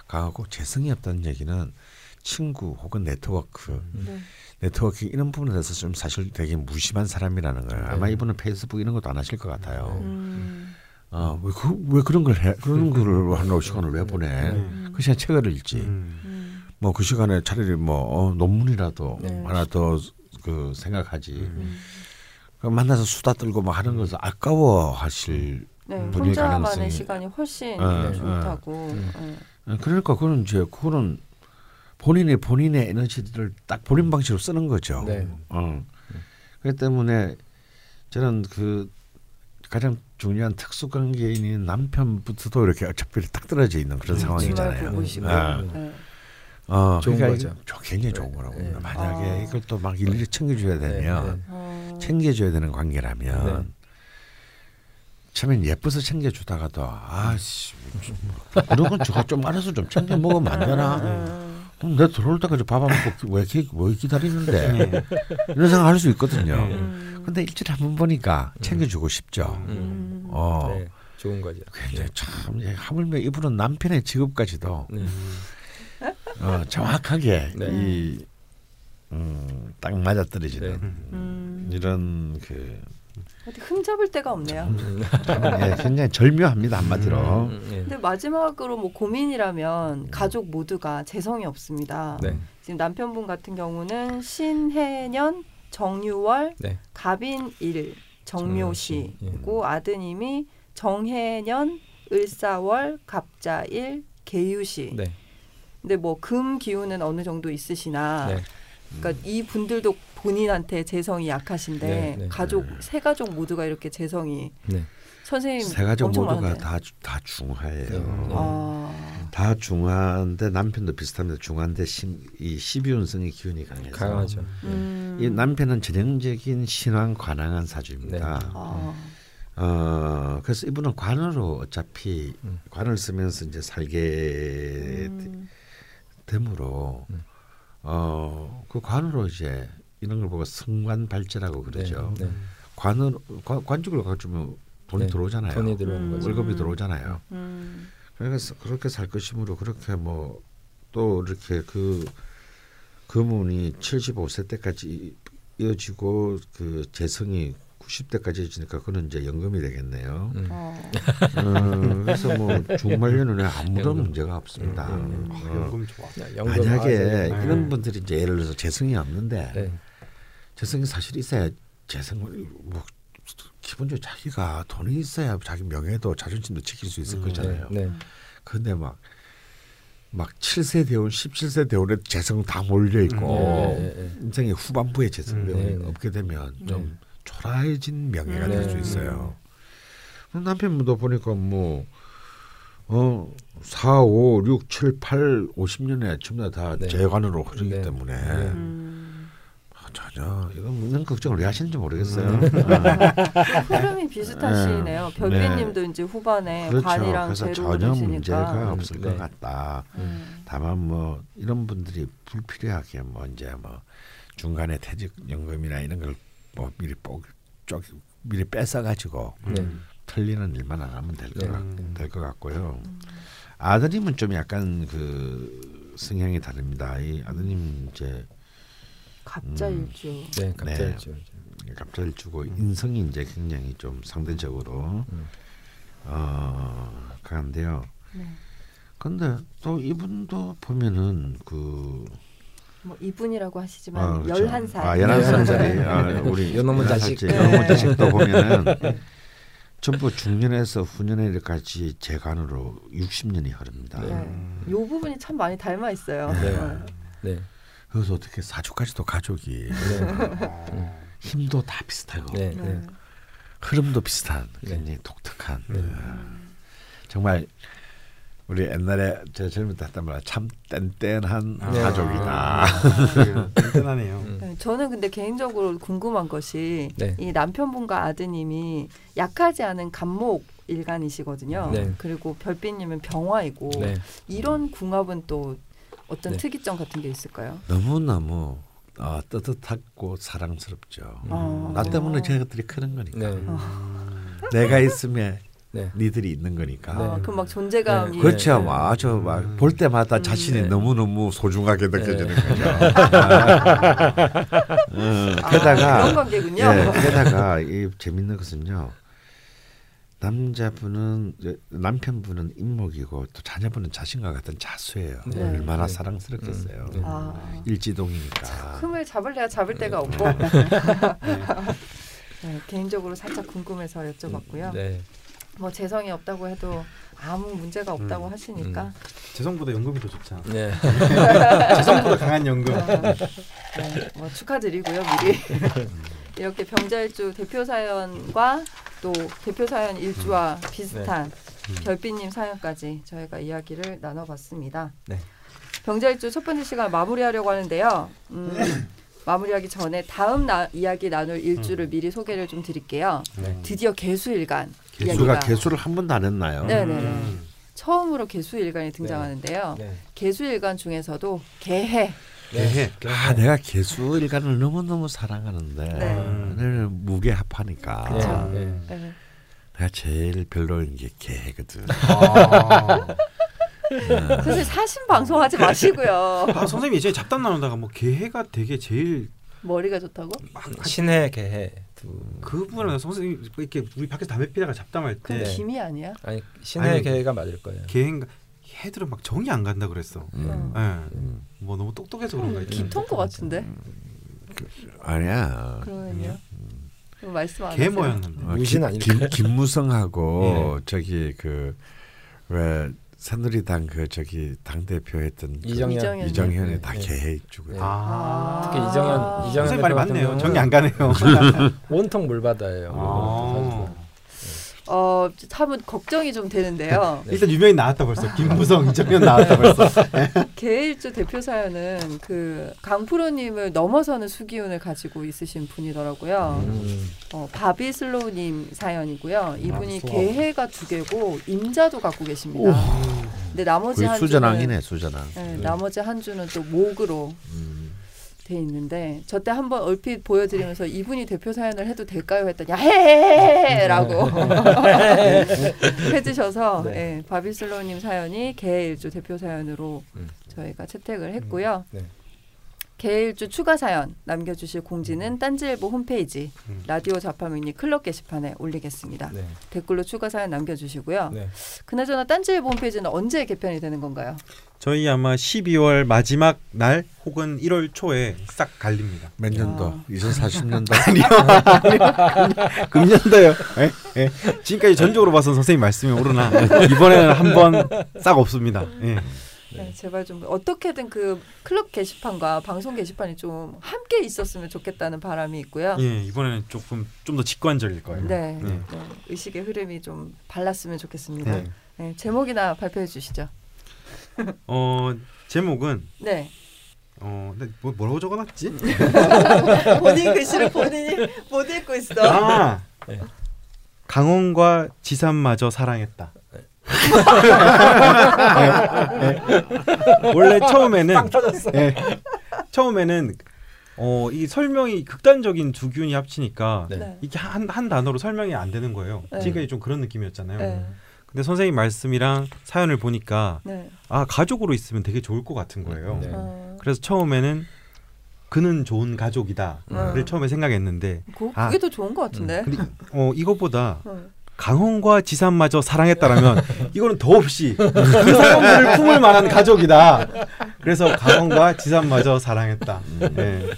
강하고 재성이 없다는 얘기는 친구 혹은 네트워크 네. 네트워킹 이런 부분에 대해서 좀 사실 되게 무심한 사람이라는 거예요. 아마 네. 이분은 페이스북 이런 것도 안 하실 것 같아요. 음, 어, 왜, 그, 왜 그런 걸 해? 그런 거를 하는 시간을 왜 보내? 음. 그 시간 책을 읽지. 음. 음, 뭐그 시간에 차라리 뭐 어, 논문이라도 네. 하나 더 그 생각하지. 음. 그 만나서 수다 떨고 뭐 하는 것을 아까워하실. 네, 분위기 혼자만의 가능성이- 시간이 훨씬 어, 좋다고. 음. 네. 어, 그러니까 그는 이제 그거는 본인이 본인의 에너지를 딱 본인 방식으로 쓰는 거죠. 네. 어. 그렇기 때문에 저는 그 가장 중요한 특수 관계인인 남편부터도 이렇게 어차피 딱 떨어져 있는 그런 음, 상황이잖아요. 네. 어, 좋은 그러니까 거죠. 굉장히 좋은 네. 거라고. 네. 만약에 아. 이걸 또 막 일일이 챙겨줘야 되면 네, 네. 어. 챙겨줘야 되는 관계라면 네. 처음엔 예뻐서 챙겨주다가도 아씨 그런 건 저가 좀 알아서 좀 챙겨 먹으면 안 되나? 음. 그럼 내가 들어올 때까지 밥 안 먹고 왜, 이렇게 왜 기다리는데 이런 생각 할 수 있거든요. 음. 근데 일주일에 한 번 보니까 챙겨주고 싶죠. 음. 어, 네, 좋은 거죠. 굉장히 참 예, 하물며 이분은 남편의 직업까지도 네. 어, 정확하게 네. 이 음, 딱 맞아 떨어지는 네. 음. 이런 그 어디 흠잡을 데가 없네요. 예, 굉장히 절묘합니다 한마디로. 음, 네. 근데 마지막으로 뭐 고민이라면 가족 모두가 재성이 없습니다. 네. 지금 남편분 같은 경우는 신해년 정유월 네. 갑인일 정묘시 예. 그리고 아드님이 정해년 을사월 갑자일 개유시. 네. 근데 뭐 금 기운은 어느 정도 있으시나 네. 그러니까 이 분들도 본인한테 재성이 약하신데 네, 네. 가족 세 가족 모두가 이렇게 재성이 네. 선생님 세 가족 엄청 모두가 많은데. 다다 중화예요. 네, 네. 아, 다 중화인데 남편도 비슷합니다. 중화인데 신, 이 십이운성의 기운이 강해서 강하죠. 음. 이 남편은 전형적인 신왕 관왕한 사주입니다. 네. 아, 어 그래서 이분은 관으로 어차피 음. 관을 쓰면서 이제 살게 음. 됨으로 음. 어 그 관으로 이제 이런 걸 보고 성관 발제라고 그러죠. 네. 네. 관을 관, 관직을 가지면 돈이 네. 들어오잖아요. 돈이 들어오는 음. 거죠. 월급이 들어오잖아요. 음. 그래서 그렇게 살 것이므로 그렇게 뭐 또 이렇게 그 금운이 75세 때까지 이어지고 그 재성이 90대까지 이어지니까 그는 이제 연금이 되겠네요. 음. 어. 어, 그래서 뭐 중말년은 아무런 연금. 문제가 없습니다. 음, 음, 어, 연금 좋아. 연금 만약에 아, 네. 이런 분들이 이제 예를 들어서 재성이 없는데 네. 재성이 사실 있어야 재성을 뭐 기본적으로 자기가 돈이 있어야 자기 명예도 자존심도 지킬 수 있을 거잖아요. 네. 네. 근데 막, 막 7세 대원, 17세 대원에 재성 다 몰려 있고 네, 네, 네. 인생의 후반부에 재성 음, 대원이 네, 네. 없게 되면 네. 좀 초라해진 명예가 음. 될수 네. 있어요. 남편분도 보니까 뭐, 어, 4, 5, 6, 7, 8, 50년에 전부 다 네. 재관으로 흐르기 네. 때문에 네. 음. 아, 전혀 이건 이런 걱정을 왜 하시는지 모르겠어요. 음. <laughs> 흐름이 비슷하시네요. 별비님도 이제 후반에 그렇죠. 관이랑 그래서 재로 전혀 흐르시니까. 문제가 없을 네. 것 같다. 음. 다만 뭐 이런 분들이 불필요하게 뭐 이제 뭐 중간에 퇴직연금이나 이런 걸 뭐 미리 뽁쪽 미리 뺏어 가지고 네. 틀리는 일만 안 하면 될것 네. 될것 같고요. 아드님은 좀 약간 그 성향이 다릅니다. 이 아드님 이제 갑자일주. 네. 갑자기 갑자기 주고 인성이 이제 굉장히 좀 상대적으로 음. 어 강한데요. 네. 근데 또 이분도 보면은 그 뭐 이분이라고 하시지만 아, 그렇죠. 11살. 아, 11살짜리 아, 우리 <laughs> 11살짜리 자식. 요놈의 자식도 보면은 <laughs> 전부 중년에서 후년에까지 재간으로 60년이 흐릅니다. 네. 요 부분이 참 많이 닮아 있어요. 네. 어. 네. 그래서 어떻게 사주까지도 가족이 네. 힘도 다 비슷하고 네. 네. 네. 흐름도 비슷한 네. 굉장히 독특한 네. 어, 정말 우리 옛날에 제가 젊을 때 했단 말이야 참 뗀뗀한 네. 가족이다. <laughs> 든든하네요. 음. 네, 저는 근데 개인적으로 궁금한 것이 네. 이 남편분과 아드님이 약하지 않은 간목 일간이시거든요. 네. 그리고 별비님은 병화이고 네. 이런 궁합은 또 어떤 네. 특이점 같은 게 있을까요? 너무 너무 어, 뜨뜻하고 사랑스럽죠. 어. 나 때문에 쟤들이 크는 거니까. 네. 내가 있으면 네. 니들이 있는 거니까. 아, 네. 그럼 막 존재감이 네. 그렇죠. 네. 막 아주 막볼 때마다 음. 자신이 네. 너무 너무 소중하게 느껴지는 네. 거죠. 어, <laughs> 아, 게다가 그런 관계군요. 예, 게다가 이 재밌는 것은요. 남자분은 남편분은 인목이고 또 자녀분은 자신과 같은 자수예요. 네. 얼마나 네. 사랑스럽겠어요. 음, 네. 아, 일지동이니까. 흠을 잡을래야 잡을 데가 없고 <laughs> 네, 개인적으로 살짝 궁금해서 여쭤봤고요. 네. 뭐 재성이 없다고 해도 아무 문제가 없다고 음, 하시니까 재성보다 연금이 더 좋잖아. 네. <laughs> 재성보다 강한 연금. 네, 뭐 축하드리고요 미리 <laughs> 이렇게 병자일주 대표 사연과 또 대표 사연 일주와 비슷한 음. 별빛님 사연까지 저희가 이야기를 나눠봤습니다. 네. 병자일주 첫 번째 시간 마무리하려고 하는데요. 음, <laughs> 마무리하기 전에 다음 나, 이야기 나눌 일주를 미리 소개를 좀 드릴게요. 네. 드디어 개수일간 개수가 개수를 한 번도 안 했나요? 네네네. 음. 처음으로 개수 일간이 등장하는데요. 네. 개수 일간 중에서도 개해 개해. 아 내가 개수 일간을 너무 너무 사랑하는데 네. 오늘 무게 합하니까 그쵸. 네. 네. 내가 제일 별로인 게 개거든. 아. 사실 사신 방송하지 마시고요. 아 선생님이 이제 잡담 나누다가 뭐 개해가 되게 제일 머리가 좋다고? 신해 개해 두 그 부분은 선생님 이렇게 우리 밖에서 담배 피다가 잡담할 때 김이 아니야? 아니 신해 아니, 개해가 맞을 거예요. 개인가 해들은 막 정이 안 간다 그랬어. 음. 예. 음. 뭐 너무 똑똑해서 그런가 이렇게. 기통 거 같은데? 아니야. 그러면요. 그럼 말씀 안개 하세요. 뭐였는데. 어, 무신 김- 아닐까요? 김, 김무성하고 <laughs> 저기 그 왜 새누리당 그 저기 당 대표했던 그 이정현. 이정현. 이정현이 네. 다 네. 개해 주고. 네. 아. 특히 이정현 이정현 선생님 말이 맞네요. 정이 안 가네요. <laughs> 온통 물바다예요. 아. 어, 참 걱정이 좀 되는데요. 일단 유명인 나왔다 벌써. 김무성, 이정현 나왔다 벌써. <laughs> 개일주 대표 사연은 그 강프로님을 넘어서는 수기운을 가지고 있으신 분이더라고요. 음. 어, 바비슬로우님 사연이고요. 이분이 아, 개해가 두 개고 임자도 갖고 계십니다. 근데 나머지 한 수전왕이네 주는 수전왕. 네, 나머지 한 주는 또 목으로 음. 돼 있는데 저 때 한번 얼핏 보여드리면서 이분이 대표 사연을 해도 될까요 했더니 해라고 <laughs> 해주셔서 네. 예, 바비슬로우님 사연이 개일주 대표 사연으로 음. 저희가 채택을 했고요. 네. 개일주 추가 사연 남겨주실 공지는 딴지일보 홈페이지 음. 라디오 자파 미니 클럽 게시판에 올리겠습니다. 네. 댓글로 추가 사연 남겨주시고요. 네. 그나저나 딴지일보 홈페이지는 언제 개편이 되는 건가요? 저희 아마 12월 마지막 날 혹은 1월 초에 싹 갈립니다. 몇 년도? 아. 2040년도? <laughs> 금년도요. 예? 예. 지금까지 전적으로 봐서 선생님 말씀이 오르나 <laughs> 이번에는 한번 싹 없습니다. 예. 네, 제발 좀 어떻게든 그 클럽 게시판과 방송 게시판이 좀 함께 있었으면 좋겠다는 바람이 있고요. 예, 이번에는 조금 좀 더 직관적일 거예요. 네, 네. 네, 의식의 흐름이 좀 발랐으면 좋겠습니다. 네. 네, 제목이나 발표해 주시죠. <laughs> 어 제목은 네, 어나 뭐, 뭐라고 적어놨지? <laughs> 본인 글씨를 본인이 못 읽고 있어. 아 네. 강원과 지산마저 사랑했다. 예, 예. 원래 처음에는 예, 처음에는 어, 이 설명이 극단적인 두 균이 합치니까 네. 네. 이게 한, 한 단어로 설명이 안 되는 거예요. 네. 지금까지 좀 그런 느낌이었잖아요. 네, 근데 선생님 말씀이랑 사연을 보니까 네. 아 가족으로 있으면 되게 좋을 것 같은 거예요. 네. 어, 그래서 처음에는 그는 좋은 가족이다를 음. 처음에 생각했는데 그, 아. 그게 더 좋은 것 같은데. 근데 어 이것보다 어. 강원과 지산마저 사랑했다라면 이거는 더없이 그 사람들을 품을 만한 가족이다. 그래서 강원과 지산마저 사랑했다. 네.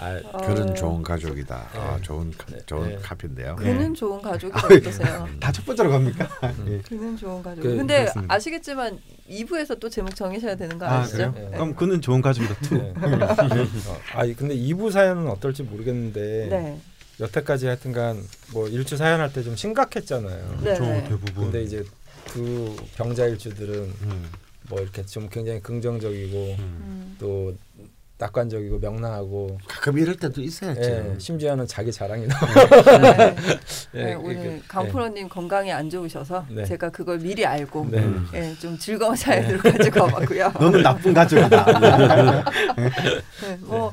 아, 어, 그런 좋은 가족이다. 아, 네. 좋은 카- 네. 좋은 네. 카피인데요. 그는 좋은 가족이 어떠세요? <laughs> 다 첫 번째로 갑니까? 예. 그는 좋은 가족. 그, 근데 그렇습니다. 아시겠지만 2부에서 또 제목 정해셔야 되는 거아 아시죠? 네. 그럼 그는 좋은 가족이다. two. 네. 어, 아 근데 2부 사연은 어떨지 모르겠는데 네. 여태까지 하여튼간 뭐 일주 사연할 때 좀 심각했잖아요. 네. 저 대부분. 근데 이제 두 병자 일주들은 음, 뭐 이렇게 좀 굉장히 긍정적이고 음. 음. 또 낙관적이고 명랑하고 가끔 이럴 때도 있어야지. 예, 심지어는 자기 자랑이 나. <laughs> 네. 예, 네, 그- 오늘 그- 강프로님 건강이 안 좋으셔서 네. 제가 그걸 미리 알고 네. 음. 예, 좀 즐거운 사연으로 가지고 와봤고요. 너는 나쁜 가족이다. <laughs> 네, 뭐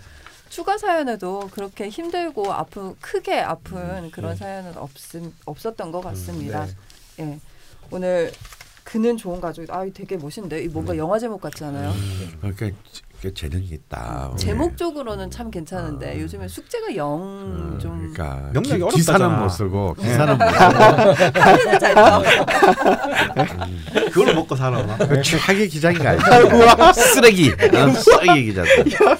추가 사연에도 그렇게 힘들고 아픈 크게 아픈 그런 네. 사연은 없음 없었던 것 같습니다. 네. 예, 오늘 그는 좋은 가족. 아, 되게 멋있는데 이 뭔가 네. 영화 제목 같지 않아요? 그러니까 꽤 재능이 있다. 음, 제목적으로는 참 괜찮은데 아. 요즘에 숙제가 영 음, 좀 그러니까 명작이 기, 기사는. 못 쓰고 기사는 못 쓰고 잘 나와. 그걸로 먹고 살아. 막. 그 최악의 기자인가 알지? 쓰레기 어, 쓰레기 기자.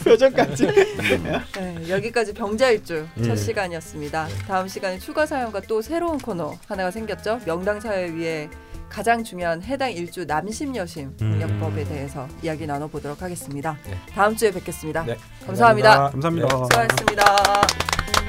표정까지. 네, 여기까지 병자일주 첫 예. 시간이었습니다. 다음 시간에 추가 사연과 또 새로운 코너 하나가 생겼죠. 명당 사회 위에 가장 중요한 해당 일주 남심 여심 음. 공약법에 대해서 이야기 나눠보도록 하겠습니다. 네. 다음 주에 뵙겠습니다. 네, 감사합니다. 감사합니다. 수고하셨습니다.